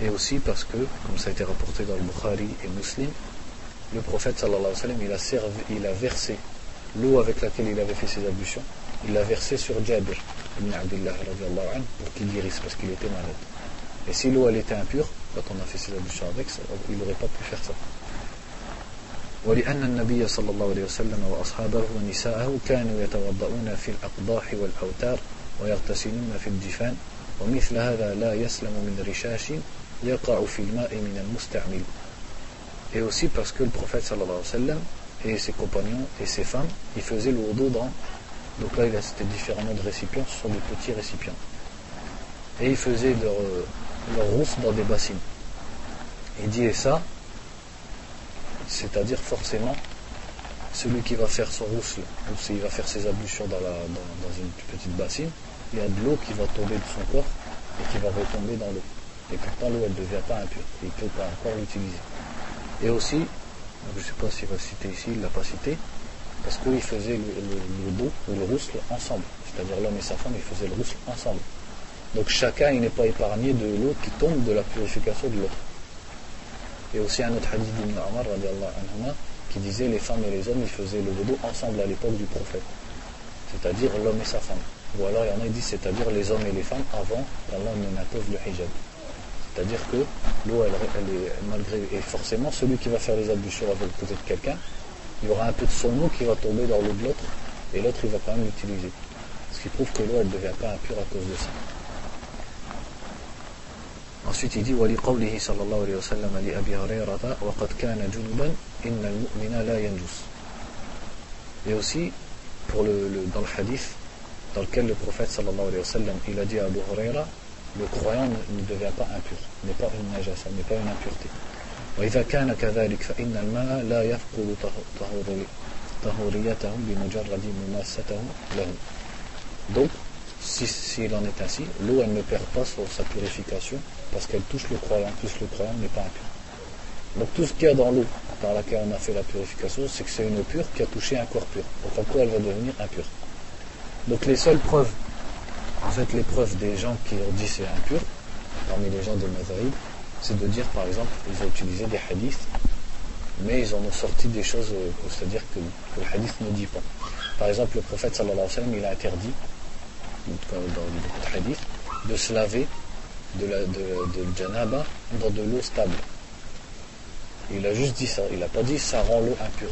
et aussi parce que, comme ça a été rapporté dans le Bukhari et Muslim, le prophète sallallahu alayhi wa sallam, il a, servi, il a versé l'eau avec laquelle il avait fait ses ablutions, il l'a versé sur Jabir ibn Abdullah anhu, pour qu'il guérisse parce qu'il était malade. Et si l'eau elle était impure, quand on a fait ses ablutions avec, il n'aurait pas pu faire ça. ولأن النبي صلى الله عليه وسلم وأصحابه ونساءه كانوا يتوضؤون في الأقضاح والأوتار ويغتسلون في الجفان ومثل هذا لا يسلم من رشاش يقع في الماء من المستعمل et aussi parce que le prophète sallallahu alayhi wa sallam et ses compagnons et ses femmes, ils faisaient le wudu dans. donc là, c'était différents de récipients, ce sont des petits récipients. Et ils faisaient leur, leur rousse dans des bassines. Il dit et ça, c'est-à-dire forcément, celui qui va faire son rousse, ou s'il va faire ses ablutions dans, une petite bassine, il y a de l'eau qui va tomber de son corps et qui va retomber dans l'eau. Et pourtant l'eau elle ne devient pas impure, il ne peut pas encore l'utiliser. Et aussi, je ne sais pas s'il va citer ici, il ne l'a pas cité, parce qu'ils faisaient le, le ou le rousle ensemble. C'est-à-dire l'homme et sa femme, ils faisaient le rousle ensemble. Donc chacun, il n'est pas épargné de l'eau qui tombe de la purification de l'autre. Et aussi un autre hadith d'Ibn Omar qui disait les femmes et les hommes, ils faisaient le wudu ensemble à l'époque du prophète. C'est-à-dire l'homme et sa femme. Ou alors il y en a qui disent c'est-à-dire les hommes et les femmes avant qu'Allah ne le hijab. C'est-à-dire que l'eau, elle, est malgré. Et forcément, celui qui va faire les ablutions avec de quelqu'un, il y aura un peu de son eau qui va tomber dans l'eau de l'autre, et l'autre, il va quand même l'utiliser. Ce qui prouve que l'eau, elle ne devient pas impure à cause de ça. Ensuite, il dit وَلِقَوْلِهِ صلى الله عليه وسلم لأبي هريرة وقد كان جنبا إن المؤمن لا ينجس. Et aussi, pour le, le, dans le hadith, dans lequel le prophète sallallahu alayhi wa sallam, il a dit à Abu Huraira, le croyant ne, devient pas impur, n'est pas une najasa, n'est pas une impureté. وإذا كان كذلك فإن الماء لا يفقد طهوريته بمجرد مماسته له. Donc, s'il si, en est ainsi, l'eau elle ne perd pas sa purification parce qu'elle touche le croyant, plus le croyant n'est pas impur. Donc tout ce qu'il y a dans l'eau par laquelle on a fait la purification, c'est que c'est une eau pure qui a touché un corps pur. Donc en quoi elle va devenir impure Donc les seules preuves, en fait les preuves des gens qui ont dit c'est impur, parmi les gens des Mazaïd, c'est de dire par exemple, ils ont utilisé des hadiths, mais ils en ont sorti des choses, euh, c'est-à-dire que, le hadith ne dit pas. Par exemple, le prophète sallallahu alayhi wa sallam, il a interdit, dans beaucoup de hadiths, de se laver de, la, de janaba dans de l'eau stable. Il a juste dit ça, il n'a pas dit ça rend l'eau impure.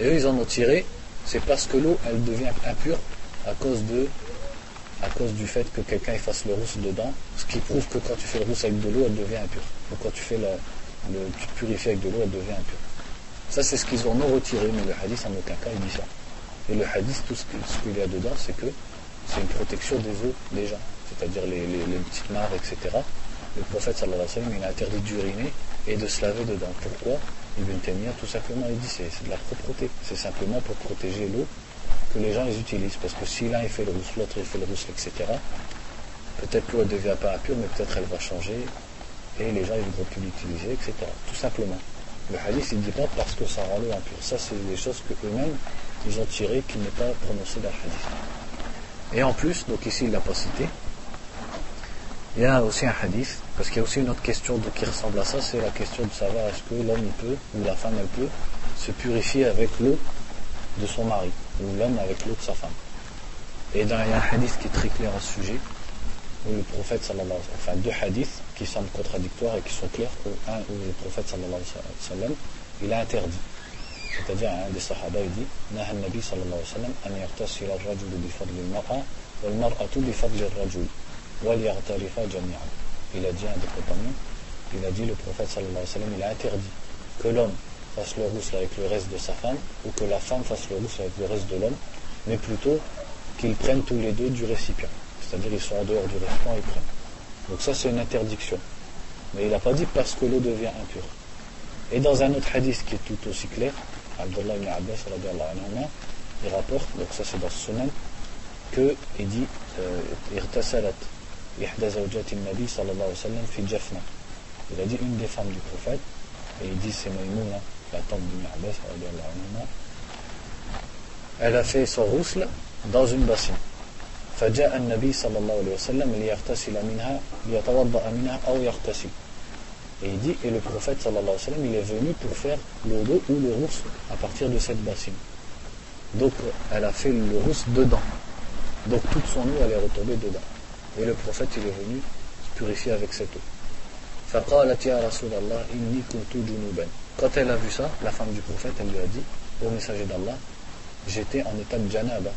Et eux, ils en ont tiré, c'est parce que l'eau, elle devient impure à cause de à cause du fait que quelqu'un fasse le rousse dedans, ce qui prouve que quand tu fais le rousse avec de l'eau, elle devient impure. Donc quand tu fais le, purifies avec de l'eau, elle devient impure. Ça, c'est ce qu'ils ont retiré, mais le hadith, en aucun cas, il dit ça. Et le hadith, tout ce qu'il y a dedans, c'est que c'est une protection des eaux des gens, c'est-à-dire les, petites mares, etc. Le prophète, sallallahu alayhi wa sallam, il a interdit d'uriner et de se laver dedans. Pourquoi? Ibn Taymiyyah, tout simplement, il dit c'est de la propreté. C'est simplement pour protéger l'eau que les gens les utilisent. Parce que si l'un fait le rousse, l'autre il fait le rousse, etc., peut-être l'eau ne devient pas impure, mais peut-être elle va changer et les gens ils voudront plus l'utiliser, etc. Tout simplement. Le hadith il ne dit pas parce que ça rend l'eau impure. Ça c'est des choses que eux-mêmes ils ont tirées qui n'est pas prononcé dans le hadith. Et en plus, donc ici il ne l'a pas cité, il y a aussi un hadith, parce qu'il y a aussi une autre question qui ressemble à ça, c'est la question de savoir est-ce que l'homme peut, ou la femme elle peut, se purifier avec l'eau de son mari, ou l'homme avec l'eau de sa femme. Et dans, il y a un hadith qui est très clair à ce sujet, où le prophète sallallahu alayhi wa sallam, enfin deux hadiths qui semblent contradictoires et qui sont clairs, où, un où le prophète sallallahu alayhi wa sallam, il a interdit. C'est-à-dire, un des sahaba, il dit, Nahan Nabi sallallahu alayhi wa sallam, an yartasil al-rajul bi fadli al-mar'a, wal mar'atu bi fadli al-rajul. Il a dit à un des compagnons, il a dit, le prophète sallallahu alayhi wa sallam, il a interdit que l'homme fasse le rousse avec le reste de sa femme, ou que la femme fasse le rousse avec le reste de l'homme, mais plutôt qu'ils prennent tous les deux du récipient. C'est-à-dire ils sont en dehors du récipient, ils prennent. Donc ça c'est une interdiction. Mais il n'a pas dit parce que l'eau devient impure. Et dans un autre hadith qui est tout aussi clair, Abdullah ibn Abbas, il rapporte, donc ça c'est dans ce sunan, que il dit euh, Irtasalat, Nabi sallallahu alayhi wa sallam fi Jafna. Il a dit une des femmes du prophète, et il dit c'est Maïmouna, hein la tante d'Ibn Abbas elle a fait son rousle dans une bassine فجاء النبي صلى الله عليه وسلم ليغتسل منها ليتوضأ منها أو يغتسل et il dit et le prophète sallallahu alayhi wa sallam il est venu pour faire le dos ou le rousse à partir de cette bassine donc elle a fait le rousse dedans donc toute son eau elle est retombée dedans et le prophète, il est venu se purifier avec cette eau. quand elle a vu ça, la femme du prophète, elle lui a dit, au messager d'Allah, j'étais en état de janaba.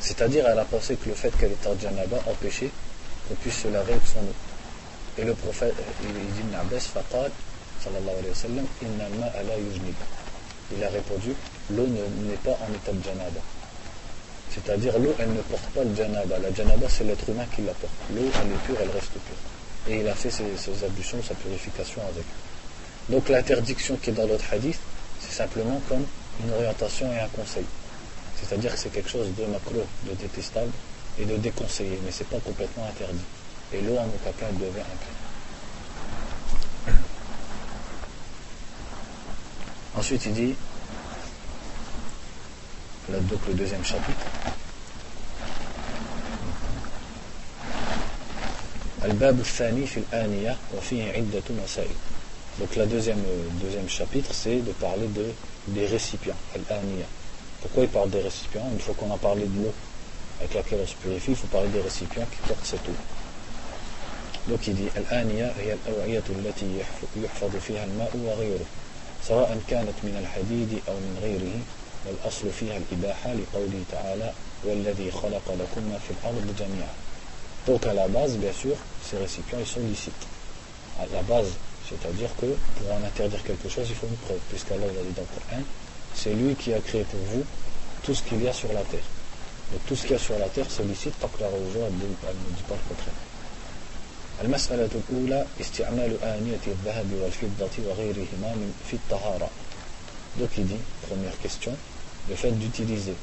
C'est-à-dire, elle a pensé que le fait qu'elle était en janaba empêchait qu'on puisse se laver avec son eau. Et le prophète, il dit, sallallahu alayhi wa sallam, Il a répondu, l'eau n'est pas en état de janaba. C'est-à-dire l'eau, elle ne porte pas le janaba. La janaba, c'est l'être humain qui la porte. L'eau, elle est pure, elle reste pure. Et il a fait ses, ablutions, sa purification avec. Donc l'interdiction qui est dans l'autre hadith, c'est simplement comme une orientation et un conseil. C'est-à-dire que c'est quelque chose de macro, de détestable et de déconseillé, mais ce n'est pas complètement interdit. Et l'eau, en aucun cas. Ensuite, il dit donc le deuxième chapitre. Donc le deuxième, deuxième chapitre, c'est de parler de, des récipients, Pourquoi il parle des récipients Une fois qu'on a parlé de l'eau avec laquelle on se purifie, il faut parler des récipients qui portent cette eau. Donc il dit الآنية هي الأوعية التي يحفظ فيها الماء وغيره سواء كانت من الحديد أو من غيره والأصل فيها الإباحة لقوله تعالى والذي خلق لكم ما في الأرض جميعا Donc à la base, bien sûr, ces récipients, ils sont licites. À la base, c'est-à-dire que pour en interdire quelque chose, il faut une preuve, puisqu'Allah a dit dans le Coran, c'est lui qui a créé pour vous tout ce qu'il y a sur la terre. Donc tout ce qu'il y a sur la terre, c'est licite tant que la religion elle, ne dit pas le contraire. المسألة الأولى استعمال آنية الذهب والفضة وغيرهما في الطهارة. Donc il dit, première question, le fait d'utiliser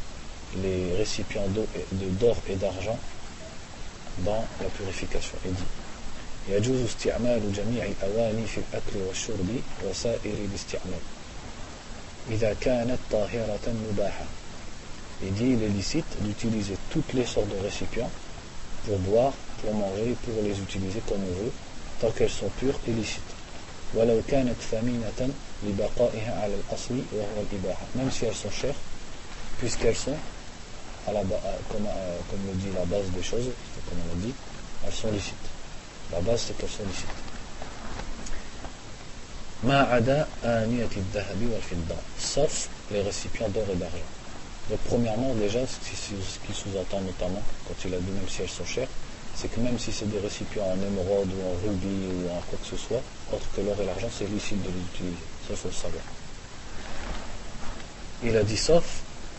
les récipients d'or et d'argent dans la purification. Il dit يجوز استعمال جميع الأواني في الأكل والشرب وسائر الاستعمال إذا كانت طاهرة مباحة Il dit il est licite d'utiliser toutes les sortes de récipients pour boire, pour manger, pour les utiliser comme on veut, tant qu'elles sont pures et licites. ولو كانت ثمينة لبقائها على الأصل وهو الإباحة même si elles sont chères puisqu'elles sont à la, comme, comme le dit la base des choses comme on l'a dit elles sont licites la base c'est qu'elles sont licites ما عدا آنية الذهب والفضة sauf les récipients d'or et d'argent donc premièrement déjà ce qui sous-entend notamment quand il a dit même si elles sont chères c'est que même si c'est des récipients en émeraude ou en rubis ou en quoi que ce soit autre que l'or et l'argent c'est licite de les utiliser ça il faut le savoir il a dit sauf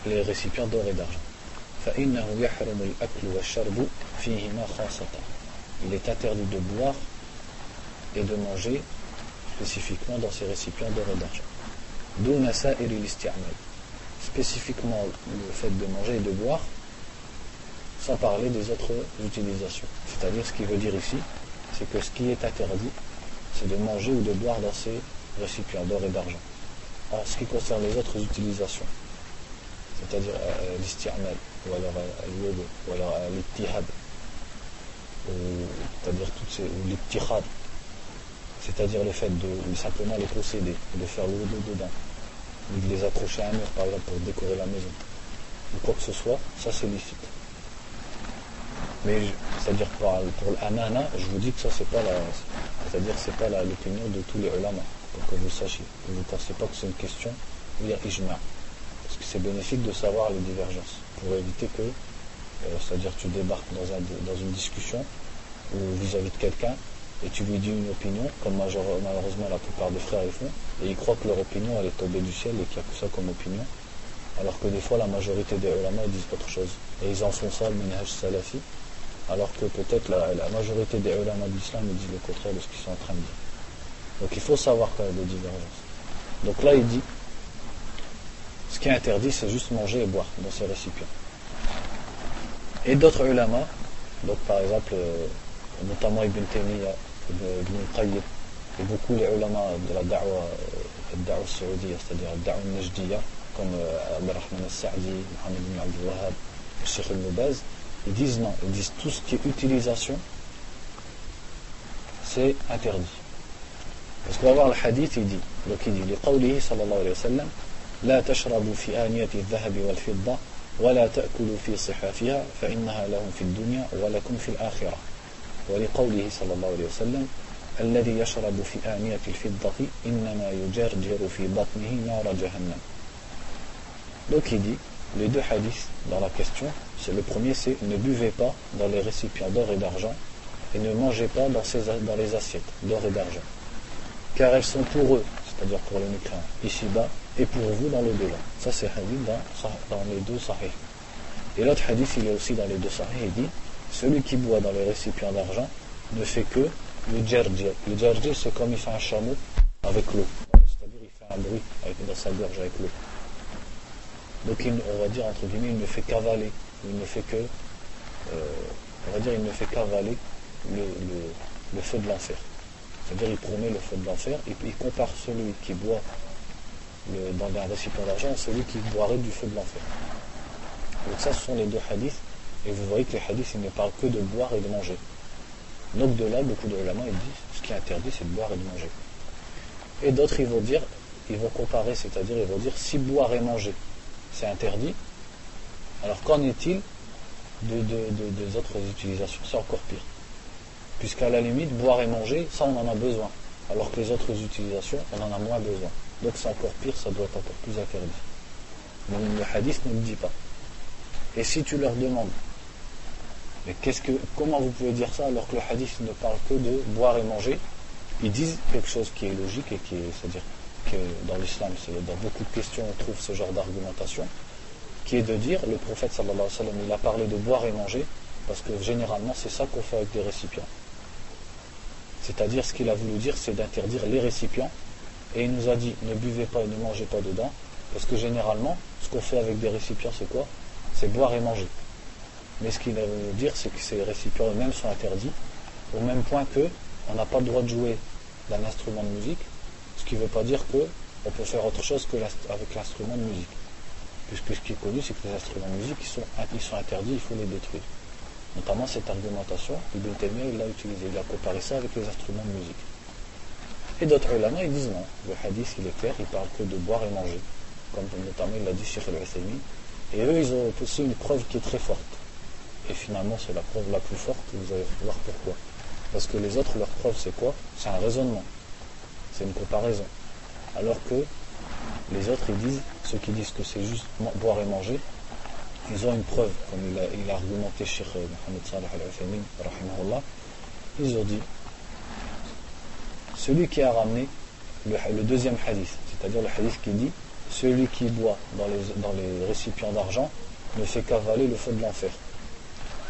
les récipients d'or et d'argent فإنه يحرم الأكل والشرب فيهما خاصة il est interdit de boire et de manger spécifiquement dans ces récipients d'or et d'argent. D'où Nasa et Spécifiquement le fait de manger et de boire, sans parler des autres utilisations. C'est-à-dire ce qui veut dire ici, c'est que ce qui est interdit, c'est de manger ou de boire dans ces récipients d'or et d'argent. En ce qui concerne les autres utilisations, c'est-à-dire euh, ou alors euh, ou alors euh, c'est-à-dire toutes ces, ou c'est-à-dire le fait de simplement les posséder, de faire le dedans, ou de les accrocher à un mur par exemple pour décorer la maison, ou quoi que ce soit, ça c'est licite. Mais c'est-à-dire pour, l'amana, je vous dis que ça c'est pas la c'est-à-dire c'est pas l'opinion de tous les ulama, pour que vous sachiez, vous ne pensez pas que c'est une question, il y a ijma. Parce que c'est bénéfique de savoir les divergences, pour éviter que, euh, c'est-à-dire tu débarques dans une discussion ou vis-à-vis de quelqu'un et tu lui dis une opinion, comme malheureusement la plupart des frères le font, et ils croient que leur opinion elle est tombée du ciel et qu'il n'y a que ça comme opinion, alors que des fois la majorité des ulama disent autre chose. Et ils en font ça le minhaj salafi, alors que peut-être la, majorité des ulama d'islam disent le contraire de ce qu'ils sont en train de dire. Donc il faut savoir qu'il y a des divergences. Donc là il dit, ce qui est interdit c'est juste manger et boire dans ces récipients. Et d'autres ulama, donc par exemple, euh, notamment Ibn Taymiyyah, Ibn Qayyim, et beaucoup les ulama de la da'wa, euh, da'wa c'est-à-dire la da'wa najdiya, comme euh, Abdelrahman al-Sa'di, Mohamed ibn Abdul Wahab, Sheikh al-Mubaz, ils disent non, ils disent tout ce qui est utilisation, c'est interdit. Parce qu'on va voir le hadith, il dit, donc il dit, لقوله صلى الله عليه وسلم لا تشربوا في آنية الذهب والفضة ولا تأكلوا في صحافها فإنها لهم في الدنيا ولكم في الآخرة ولقوله صلى الله عليه وسلم الذي يشرب في آنية الفضة إنما يجرجر في بطنه نار جهنم Donc il dit, les deux hadiths dans la question, c'est le premier c'est ne buvez pas dans les récipients d'or et d'argent et ne mangez pas dans, ces, dans les assiettes d'or et d'argent. Car elles sont pour eux, c'est-à-dire pour les mécréants, ici-bas, et pour vous dans le delà. Ça c'est hadith dans, dans les deux sahih. Et l'autre hadith, il est aussi dans les deux sahih, il dit, celui qui boit dans les récipients d'argent ne fait que le djardjir. Le djardjir, c'est comme il fait un chameau avec l'eau. C'est-à-dire il fait un bruit dans sa gorge avec l'eau. Donc on va dire entre guillemets, il ne fait qu'avaler. Il ne fait que, euh, on va dire, il ne fait qu'avaler le, le, feu de l'enfer. C'est-à-dire il promet le feu de l'enfer et il compare celui qui boit le, dans un récipient d'argent à celui qui boirait du feu de l'enfer. Donc ça, ce sont les deux hadiths. Et vous voyez que les hadiths, ils ne parlent que de boire et de manger. Donc de là, beaucoup de ulama, ils disent, ce qui est interdit, c'est de boire et de manger. Et d'autres, ils vont dire, ils vont comparer, c'est-à-dire, ils vont dire, si boire et manger, c'est interdit, alors qu'en est-il de, de, des autres utilisations? C'est encore pire. Puisqu'à la limite, boire et manger, ça on en a besoin. Alors que les autres utilisations, on en a moins besoin. Donc c'est encore pire, ça doit être encore plus interdit. Mais le hadith ne le dit pas. Et si tu leur demandes, mais qu'est-ce que, comment vous pouvez dire ça alors que le hadith ne parle que de boire et manger? Ils disent quelque chose qui est logique et qui est, c'est-à-dire que dans l'islam, dans beaucoup de questions, on trouve ce genre d'argumentation, qui est de dire, le prophète sallallahu alayhi wa sallam, il a parlé de boire et manger, parce que généralement c'est ça qu'on fait avec des récipients. C'est-à-dire ce qu'il a voulu dire, c'est d'interdire les récipients, et il nous a dit, ne buvez pas et ne mangez pas dedans, parce que généralement, ce qu'on fait avec des récipients, c'est quoi? C'est boire et manger. Mais ce qu'il voulu dire, c'est que ces récipients eux-mêmes sont interdits, au même point que on n'a pas le droit de jouer d'un instrument de musique, ce qui ne veut pas dire qu'on peut faire autre chose qu'avec l'instrument de musique. Puisque ce qui est connu, c'est que les instruments de musique, ils sont, ils sont interdits, il faut les détruire. Notamment cette argumentation, Ibn Taymiyyah, il l'a utilisé, il a comparé ça avec les instruments de musique. Et d'autres ulama, ils disent non. Le hadith, il est clair, il parle que de boire et manger. Comme notamment il l'a dit Sheikh al Et eux, ils ont aussi une preuve qui est très forte. Et finalement, c'est la preuve la plus forte, vous allez voir pourquoi. Parce que les autres, leur preuve, c'est quoi? C'est un raisonnement. C'est une comparaison. Alors que les autres, ils disent, ceux qui disent que c'est juste boire et manger, ils ont une preuve, comme il a, argumenté Sheikh Mohamed Saleh al-Uthaymin, ils ont dit, celui qui a ramené le, deuxième hadith, c'est-à-dire le hadith qui dit, celui qui boit dans les, dans les récipients d'argent ne fait qu'avaler le feu de l'enfer.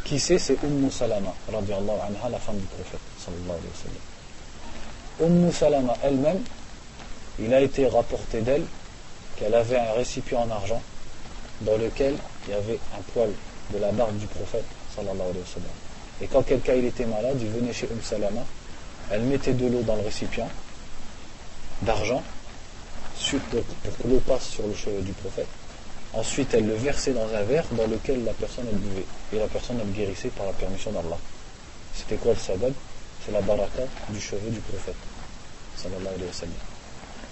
Qui c'est? C'est Umm Salama, la femme du prophète, sallallahu alayhi wa sallam. Umm Salama elle-même, il a été rapporté d'elle qu'elle avait un récipient en argent dans lequel il y avait un poil de la barbe du prophète, sallallahu alayhi wa sallam. Et quand quelqu'un était malade, il venait chez Umm Salama, elle mettait de l'eau dans le récipient, d'argent, pour que l'eau passe sur le cheveu du prophète. Ensuite, elle le versait dans un verre dans lequel la personne elle buvait. Et la personne elle guérissait par la permission d'Allah. C'était quoi le sabab? C'est la baraka du cheveu du prophète.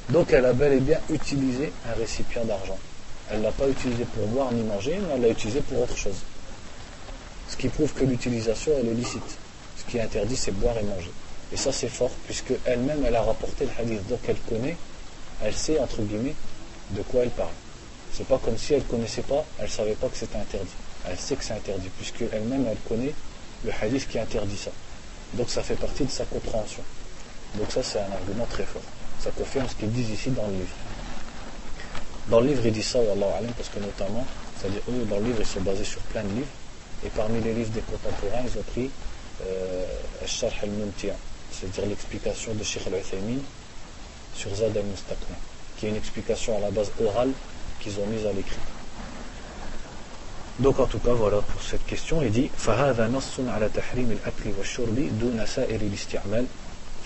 Donc elle a bel et bien utilisé un récipient d'argent. Elle ne l'a pas utilisé pour boire ni manger, mais elle l'a utilisé pour autre chose. Ce qui prouve que l'utilisation, elle est licite. Ce qui est interdit, c'est boire et manger. Et ça, c'est fort, puisque elle-même, elle a rapporté le hadith. Donc elle connaît, elle sait, entre guillemets, de quoi elle parle. C'est pas comme si elle connaissait pas, elle savait pas que c'était interdit. Elle sait que c'est interdit, puisque elle-même, elle connaît le hadith qui interdit ça. Donc ça fait partie de sa compréhension. Donc ça, c'est un argument très fort. Ça confirme ce qu'ils disent ici dans le livre. Dans le livre, ils disent ça, alam, parce que notamment, c'est-à-dire eux, dans le livre, ils sont basés sur plein de livres. Et parmi les livres des contemporains, ils ont pris euh, Al-Sharh al-Mumti'a, c'est-à-dire l'explication de Sheikh al-Uthaymin sur Zad al-Mustaqna, qui est une explication à la base orale qu'ils ont mise à l'écrit. Donc en tout cas, voilà pour cette question, il dit فهذا نص على تحريم الأكل والشرب دون سائر الاستعمال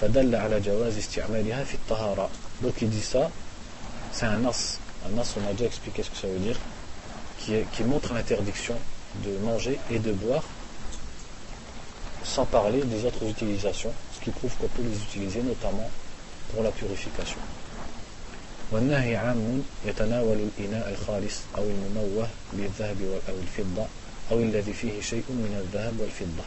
فدل على جواز استعمالها في الطهارة. Donc il dit ça, c'est un nas. Un nas, on a déjà expliqué ce que ça veut dire, qui, est, qui montre l'interdiction de manger et de boire sans parler des autres utilisations, ce qui prouve qu'on peut les utiliser notamment pour la purification. والنهي عام يتناول الإناء الخالص أو المنوه بالذهب أو الفضة أو الذي فيه شيء من الذهب والفضة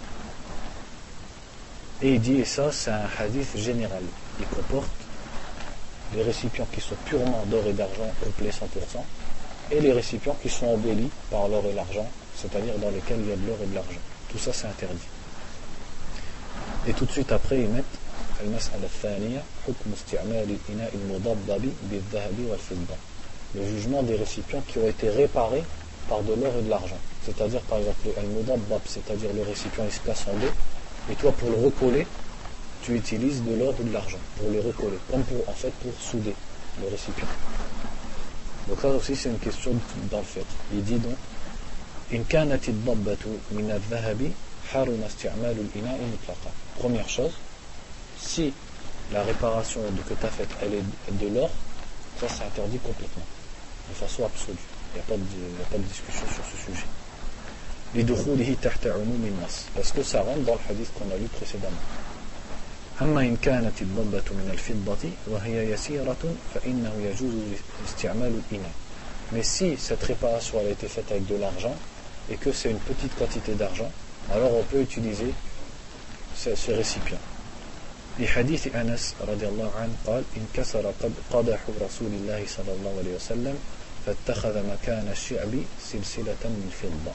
Et il dit, et ça c'est un hadith général, il comporte les récipients qui sont purement d'or et d'argent complet 100%, et les récipients qui sont embellis par l'or et l'argent, c'est-à-dire dans lesquels il y a de l'or et de l'argent. Tout ça c'est interdit. Et tout de suite après, ils mettent le jugement des récipients qui ont été réparés par de l'or et de l'argent. C'est-à-dire par exemple al c'est-à-dire le récipient il se casse en deux, et toi pour le recoller, tu utilises de l'or ou de l'argent pour le recoller, comme pour en fait pour souder le récipient. Donc ça aussi c'est une question dans le fait. Il dit donc Première chose, si la réparation que tu as faite, elle est de l'or, ça c'est interdit complètement, de façon absolue. Il n'y a, pas de discussion sur ce sujet. Parce que ça rentre dans le hadith qu'on a lu précédemment. Mais si cette réparation a été faite avec de l'argent et que c'est une petite quantité d'argent, alors on peut utiliser ce récipient. لحديث أنس رضي الله عنه قال انكسر قدح رسول الله صلى الله عليه وسلم فاتخذ مكان الشعب سلسلة من فضة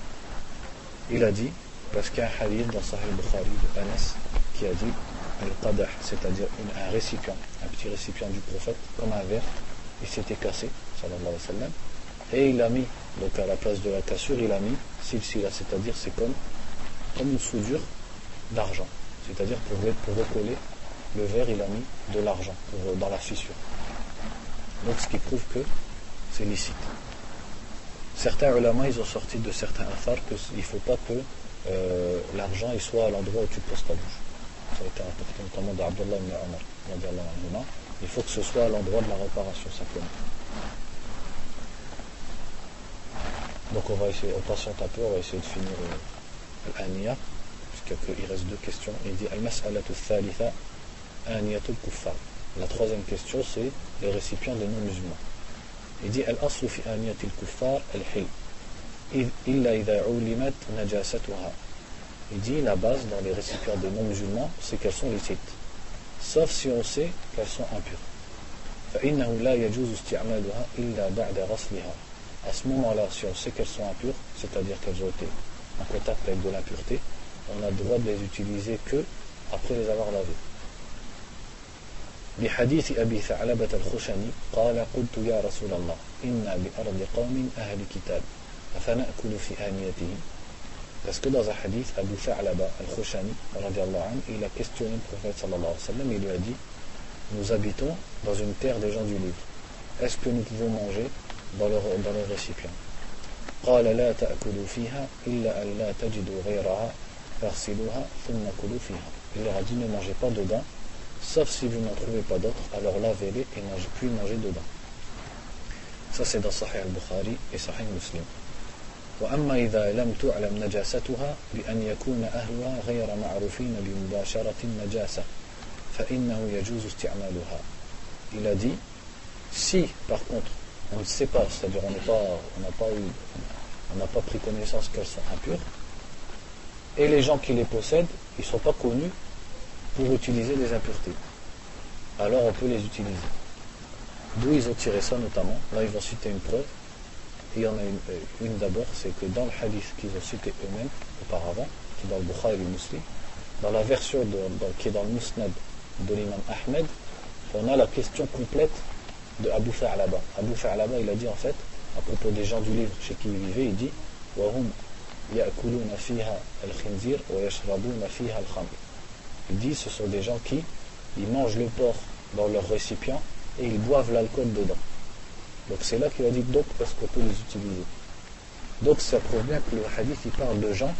Il a dit, parce qu'il hadith dans Sahih Bukhari de Anas qui a dit Al-Qadah, c'est-à-dire un récipient, un petit récipient du prophète, comme un verre, il s'était cassé, sallallahu alayhi wa sallam, et il a mis, donc à la place de la cassure, il a mis silsila, c'est-à-dire c'est comme, comme une soudure d'argent, c'est-à-dire pour, pour recoller le verre, il a mis de l'argent dans la fissure. Donc ce qui prouve que c'est licite. Certains ulama, ils ont sorti de certains affaires qu'il ne faut pas que euh, l'argent soit à l'endroit où tu poses ta bouche. Ça a été important notamment d'Abdullah ibn Omar. Il faut que ce soit à l'endroit de la réparation simplement. Donc on va essayer, on patiente un peu, on va essayer de finir euh, l'aniya, puisqu'il reste deux questions. Il dit Al-mas'alatu thalitha aniyatul kuffar. La troisième question, c'est les récipients des non-musulmans. Il dit Al-aslu fi aniyatil kuffar al-hil. Illa idha ulimat najasatuha. Il dit la base dans les récipients des non-musulmans, c'est qu'elles sont licites. Sauf si on sait qu'elles sont impures. فإنه لا يجوز استعمالها إلا بعد غسلها à ce moment-là, si on sait qu'elles sont impures, c'est-à-dire qu'elles ont été en contact avec de l'impureté, on a le droit de les utiliser que après les avoir lavées. بحديث أبي ثعلبة الخشني قال قلت يا رسول الله إنا بأرض قوم أهل كتاب أفنأكل في آنيتهم Parce que dans un hadith, Abu Tha'laba al-Khushani, il a questionné le prophète sallallahu alayhi wa sallam, il lui a dit Nous habitons dans une terre des gens du livre. Est-ce que nous pouvons manger dans leur, dans leur récipient. قال لا تأكلوا فيها إلا أن لا تجدوا غيرها فاغسلوها ثم كلوا فيها. Il leur a dit ne mangez pas dedans, sauf si vous n'en trouvez pas d'autres, alors lavez-les et mangez, puis mangez dedans. Ça c'est dans Sahih al-Bukhari et Sahih Muslim. وأما إذا لم تعلم نجاستها بأن يكون أهلها غير معروفين بمباشرة النجاسة فإنه يجوز استعمالها. Il a dit, si par contre on ne sait pas, c'est-à-dire on n'a pas, on n'a pas pris connaissance qu'elles sont impures, et les gens qui les possèdent, ils ne sont pas connus pour utiliser des impuretés. Alors on peut les utiliser. D'où ils ont tiré ça notamment Là ils vont citer une preuve. il y en a une, euh, d'abord, c'est que dans le hadith qu'ils ont cité eux-mêmes auparavant, qui est dans le Bukhari et le Muslim, dans la version qui est dans le Musnad de l'imam Ahmed, on a la question complète de Abu Fa'alaba. Abu Fa'alaba, il a dit en fait, à propos des gens du livre chez qui il vivait, il dit Il dit ce sont des gens qui ils mangent le porc dans leur récipient et ils boivent l'alcool dedans. Donc c'est là qu'il a dit donc parce qu'on peut les utiliser? Donc ça prouve bien que le hadith parle de gens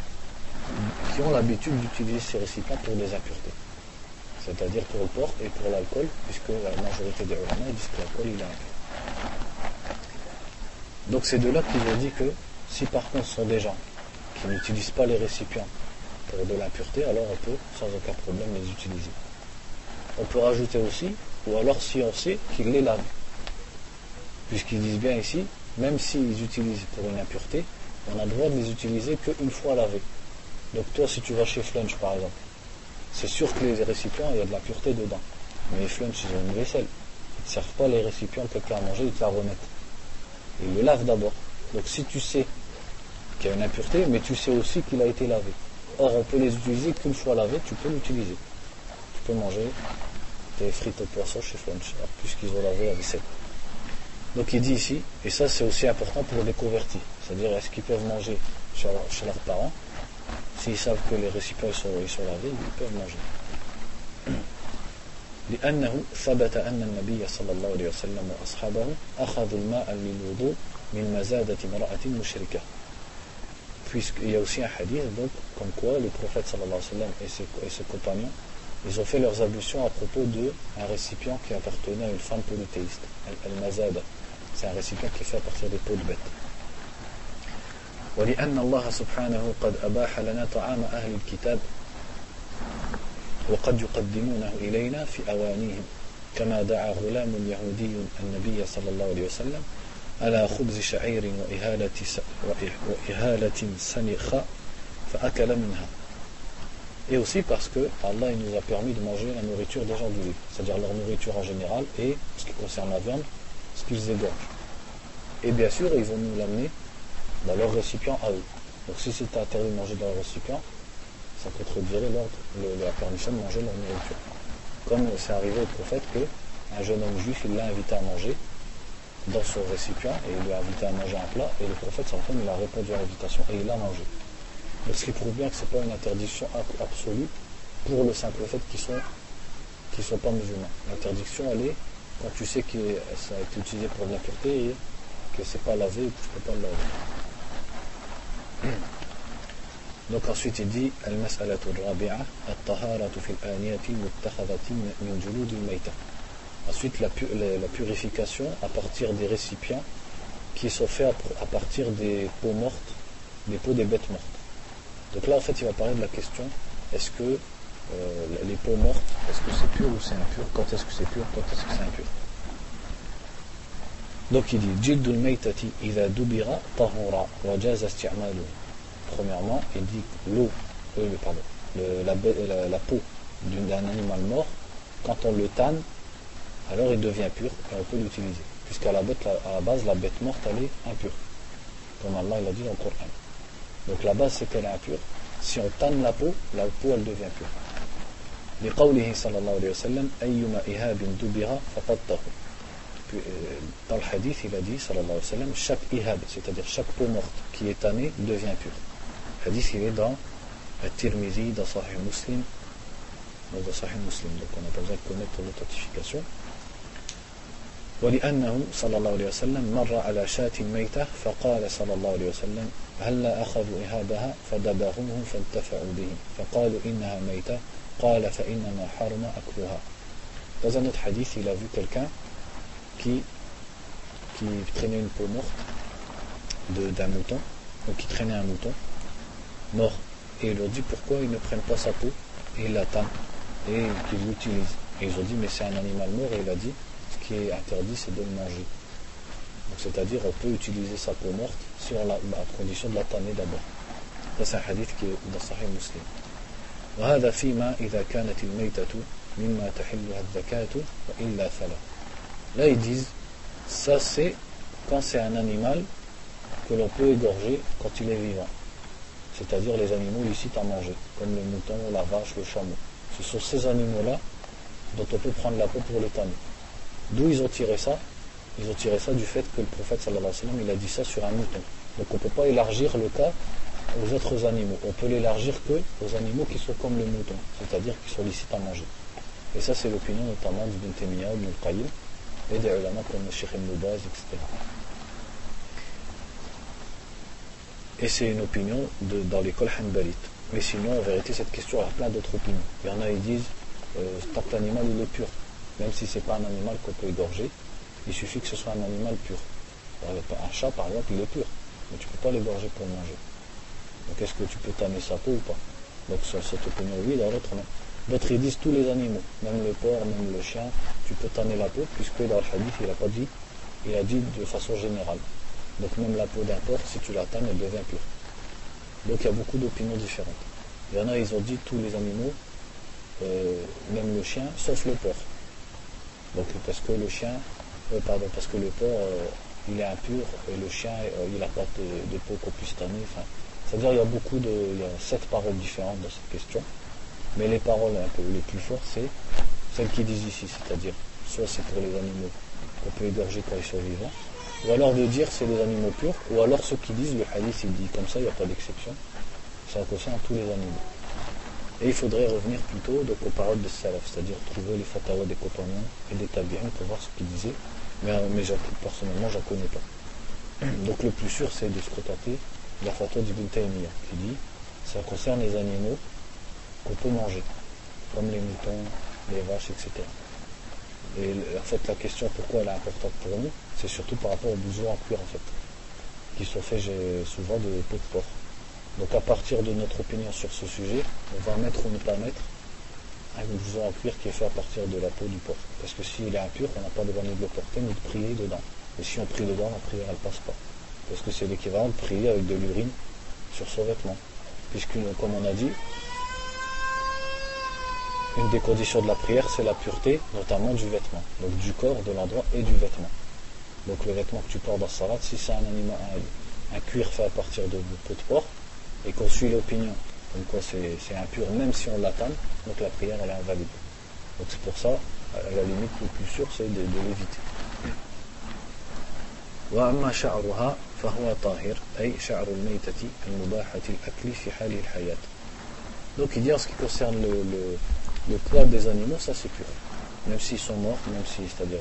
qui ont l'habitude d'utiliser ces récipients pour des impuretés c'est-à-dire pour le porc et pour l'alcool, puisque la majorité des ulama disent que l'alcool il est impur. Donc c'est de là qu'ils ont dit que si par contre ce sont des gens qui n'utilisent pas les récipients pour de l'impureté, alors on peut sans aucun problème les utiliser. On peut rajouter aussi, ou alors si on sait qu'ils les lavent, puisqu'ils disent bien ici, même s'ils utilisent pour une impureté, on a le droit de les utiliser qu'une fois lavés. Donc toi si tu vas chez Flunch par exemple, c'est sûr que les récipients, il y a de la pureté dedans. Mais flunch, ils ont une vaisselle. Ils ne servent pas les récipients que quelqu'un a mangé, ils te la remettent. Ils le lavent d'abord. Donc si tu sais qu'il y a une impureté, mais tu sais aussi qu'il a été lavé. Or, on peut les utiliser qu'une fois lavé, tu peux l'utiliser. Tu peux manger tes frites au poisson chez Flunch, puisqu'ils ont lavé la vaisselle. Donc il dit ici, et ça c'est aussi important pour les convertis, c'est-à-dire est-ce qu'ils peuvent manger chez leurs parents S'ils savent que les récipients sont, ils sont lavés, ils peuvent manger. لأنه ثبت أن النبي صلى الله عليه وسلم وأصحابه أخذوا الماء للوضوء من مزادة امرأة مشركة puisqu'il y a aussi un hadith donc comme quoi le prophète sallallahu alayhi wa sallam et ses, et ses compagnons ils ont fait leurs ablutions à propos d'un récipient qui appartenait à une femme polythéiste al-mazada c'est un récipient qui est fait à partir des peaux de bêtes ولأن الله سبحانه قد أباح لنا طعام أهل الكتاب وقد يقدمونه إلينا في أوانيهم كما دعا غلام يهودي النبي صلى الله عليه وسلم على خبز شعير وإهالة, وإهالة سنخة فأكل منها Et aussi parce que Allah il nous a permis de manger la nourriture des gens du livre, c'est-à-dire leur nourriture en général et, ce qui concerne la viande, ce qu'ils égorgent. Et bien sûr, ils vont nous l'amener dans leur récipient à eux. Donc si c'était interdit de manger dans leur récipient, ça contredirait l'ordre, la permission de manger leur nourriture. Comme c'est arrivé au prophète que un jeune homme juif, il l'a invité à manger dans son récipient et il lui a invité à manger un plat et le prophète il a répondu à l'invitation et il a mangé. Donc ce qui prouve bien que ce n'est pas une interdiction absolue pour le simple fait qu'ils sont qui sont pas musulmans. L'interdiction elle est quand tu sais que ça a été utilisé pour de l'impureté et que c'est pas lavé et que peux pas le laver. Donc ensuite il dit Al-mas'alatu rabi'a at-taharatu fil aniyati min. Ensuite, la, purification à partir des récipients qui sont faits à, partir des peaux mortes, des peaux des bêtes mortes. Donc là, en fait, il va parler de la question est-ce que euh, les peaux mortes, est-ce que c'est pur ou c'est impur? Quand est-ce que c'est pur Quand est-ce que c'est impur? Donc il dit dubira tahura Premièrement, il dit l'eau, euh, pardon, la, la peau d'un animal mort, quand on le tanne, alors il devient pur et on peut l'utiliser. Puisqu'à la, la base, la bête morte, elle est impure. Comme Allah l'a dit dans le Coran. Donc la base, c'est qu'elle est impure. Si on tanne la peau, la peau, elle devient pure. لقوله صلى الله عليه وسلم أيما إهاب دبر فقد طهر dans le hadith il a dit sallallahu alayhi wa sallam chaque ihab c'est-à-dire chaque peau morte qui est tannée devient pure le hadith il est dans At-Tirmidhi dans Sahih Muslim dans Sahih Muslim donc on n'a pas besoin de connaître l'authentification ولأنه صلى الله عليه وسلم مر على شاة ميتة فقال صلى الله عليه وسلم هلا أخذوا إهابها فدبغوه فانتفعوا به فقالوا إنها ميتة قال فإنما حرم أكلها Dans un autre hadith, il a vu quelqu'un qui, qui traînait une peau morte d'un mouton, donc qui traînait un mouton mort. Et il leur dit pourquoi ils ne prennent pas sa peau et ils l'attendent et qu'ils l'utilisent. Et ils ont dit mais c'est un animal mort et il a dit qui est interdit, c'est de le manger. C'est-à-dire, on peut utiliser sa peau morte si on la, à condition de la tanner d'abord. Ça, c'est un hadith qui est dans Sahih Muslim. وهذا فيما إذا كانت الميتة مما تحلها الزكاة وإلا فلا. Là, ils disent, ça c'est quand c'est un animal que l'on peut égorger quand il est vivant. C'est-à-dire les animaux licites à manger, comme le mouton, la vache, le chameau. Ce sont ces animaux-là dont on peut prendre la peau pour les tanner. D'où ils ont tiré ça Ils ont tiré ça du fait que le prophète alayhi wa sallam, il a dit ça sur un mouton. Donc on ne peut pas élargir le cas aux autres animaux. On peut l'élargir que aux animaux qui sont comme le mouton, c'est-à-dire qui sont licites à manger. Et ça c'est l'opinion notamment d'Ibn Taymiyyah, Ibn Qayyim, et des ulama comme le Sheikh Ibn Baz, etc. Et c'est une opinion dans l'école Hanbalite. Mais sinon, en vérité, cette question a plein d'autres opinions. Il y en a, ils disent, euh, tant que l'animal il est pur, même si ce n'est pas un animal qu'on peut égorger, il suffit que ce soit un animal pur. Un chat, par exemple, il est pur, mais tu ne peux pas l'égorger pour manger. Donc est-ce que tu peux tanner sa peau ou pas? Donc sur cette opinion, oui, dans l'autre, non. D'autres, ils disent tous les animaux, même le porc, même le chien, tu peux tanner la peau, puisque dans le hadith, il n'a pas dit, il a dit de façon générale. Donc même la peau d'un porc, si tu la tannes, elle devient pure. Donc il y a beaucoup d'opinions différentes. Il y en a, ils ont dit tous les animaux, euh, même le chien, sauf le porc. Donc parce que le chien, euh, pardon, parce que le porc, euh, il est impur et le chien, euh, il n'a pas de, peau qu'on puisse tanner. Enfin, C'est-à-dire il y a beaucoup de. Il y a sept paroles différentes dans cette question. Mais les paroles un peu les plus fortes, c'est celles qui disent ici, c'est-à-dire soit c'est pour les animaux qu'on peut égorger quand ils sont vivants, ou alors de dire c'est les animaux purs, ou alors ceux qui disent le hadith il dit comme ça, il n'y a pas d'exception, ça concerne tous les animaux. Et il faudrait revenir plutôt donc, aux paroles des salaf, c'est-à-dire trouver les fatawa des compagnons et des tabi'in pour voir ce qu'ils disaient. Mais, euh, personnellement, je n'en connais pas. Donc le plus sûr, c'est de se contenter de la fatwa d'Ibn Taymiyyah, qui dit ça concerne les animaux qu'on peut manger, comme les moutons, les vaches, etc. Et en fait, la question pourquoi elle est importante pour nous, c'est surtout par rapport aux besoins en cuir, en fait, qui sont faits souvent de peau de porc. Donc à partir de notre opinion sur ce sujet, on va mettre ou ne pas mettre un blouson en cuir qui est fait à partir de la peau du porc. Parce que s'il est impur, on n'a pas de ni de le porter ni de prier dedans. Et si on prie dedans, la prière elle passe pas. Parce que c'est l'équivalent de prier avec de l'urine sur son vêtement. Puisque comme on a dit, une des conditions de la prière, c'est la pureté, notamment du vêtement, donc du corps, de l'endroit et du vêtement. Donc le vêtement que tu portes dans salat, si c'est un animal, un, cuir fait à partir de peau de porc, et qu'on suit l'opinion, donc quoi c'est impur, même si on l'attend, donc la prière elle est invalide. Donc c'est pour ça, à la limite, le plus sûr, c'est de, de l'éviter. وأما شعرها فهو طاهر أي شعر الميتة المباحة الأكل في حال الحياة donc il dit en ce qui concerne le, le, le poil des animaux, ça c'est pur. Même s'ils sont morts, même si, c'est-à-dire,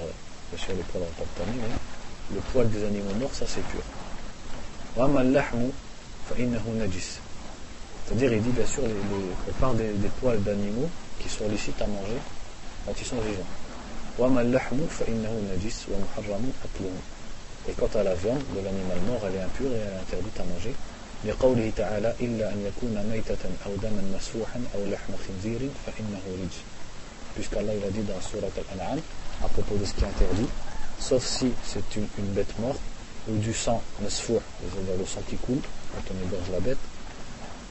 bien sûr les poils n'ont pas de tamis, mais le poil des animaux morts, ça c'est pur. C'est-à-dire, il dit bien sûr, les, les, on parle des, des poils d'animaux qui sont licites à manger quand ils sont vivants. Et quant à la viande de l'animal mort, elle est impure et elle est interdite à manger. لقوله تعالى إلا أن يكون ميتة أو دما مسفوحا أو لحم خنزير فإنه رجس puisqu'Allah il a dit dans Surat Al-An'am à propos de ce qui est interdit sauf si c'est une, une, bête morte ou du sang masfour c'est-à-dire le sang qui coule quand on égorge la bête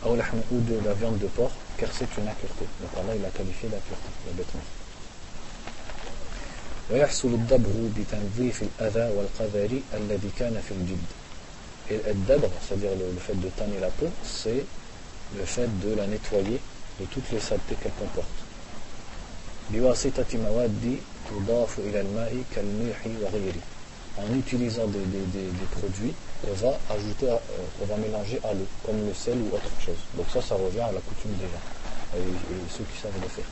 ou de la viande de porc car c'est une impureté donc Allah il a qualifié d'impureté la bête morte ويحصل الدبر بتنظيف الأذى والقذر الذي كان في الجلد Et d'abord, c'est-à-dire le, fait de tanner la peau, c'est le fait de la nettoyer de toutes les saletés qu'elle comporte. En utilisant des, produits on va ajouter, euh, on va mélanger à l'eau, comme le sel ou autre chose. Donc ça, ça revient à la coutume des gens, et, ceux qui savent le faire.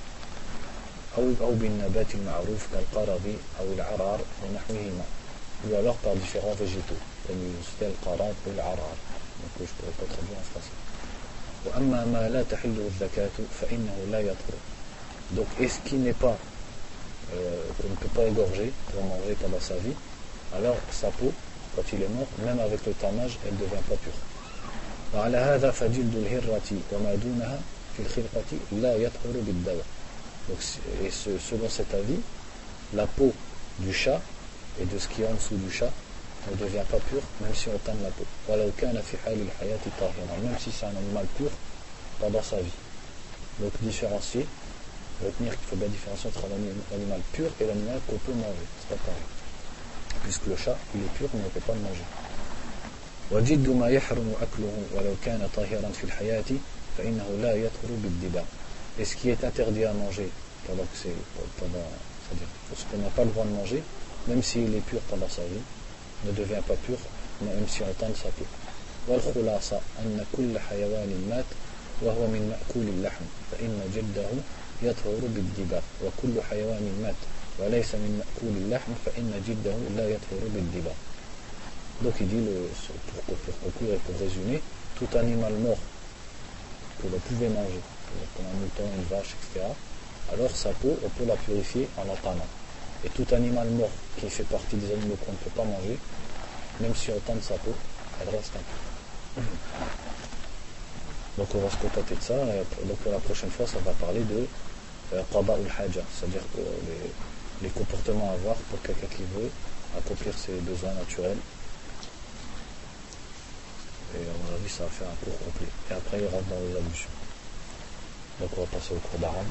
ou alors par différents végétaux comme le qarat ou l'arar donc je ne pourrais pas traduire en français وأما ما لا تحل الزكاة فإنه لا يطهر donc est ce qui n'est pas euh, qu'on ne peut pas égorger pour manger pendant sa vie alors sa peau quand il est mort même avec le tannage elle ne devient pas pure وعلى هذا فجلد الهرة وما دونها في الخرقة لا يطهر بالدواء donc et selon cet avis la peau du chat et de ce qui est en dessous du chat ne devient pas pur, même si on tanne la peau. Même si c'est un animal pur pendant sa vie. Donc différencier, retenir qu'il faut bien différencier entre l'animal pur et l'animal qu'on peut manger. C'est pas pareil. Puisque le chat, il est pur, on ne peut pas le manger. وجد ما يحرم أكله ولو كان طاهرا في الحياة فإنه لا يطهر بالدباء. Et ce qui est interdit à manger pendant que c'est pendant c'est-à-dire ce qu'on n'a pas le droit de manger, même s'il est pur pendant sa vie, ne devient pas pur, même si on tente sa peau. والخلاصة أن كل حيوان مات وهو من مأكول اللحم فإن جلده يطهر بالدباغ وكل حيوان مات وليس من مأكول اللحم فإن جلده لا يطهر بالدباغ Donc il dit, le, pour, pour conclure et pour résumer, tout animal mort que l'on pouvait manger, comme un mouton, une vache, etc., alors sa peau, on peut la purifier en la tannant. Et tout animal mort qui fait partie des animaux qu'on ne peut pas manger, même si on tente sa peau, elle reste un peu. Donc on va se contenter de ça. donc pour la prochaine fois, ça va parler de euh, Qaba ul Haja, c'est-à-dire les, comportements à avoir pour quelqu'un qui veut accomplir ses besoins naturels. Et à mon avis, ça va faire un cours complet. Et après, il rentre dans les allusions. Donc on va passer au cours d'arabe.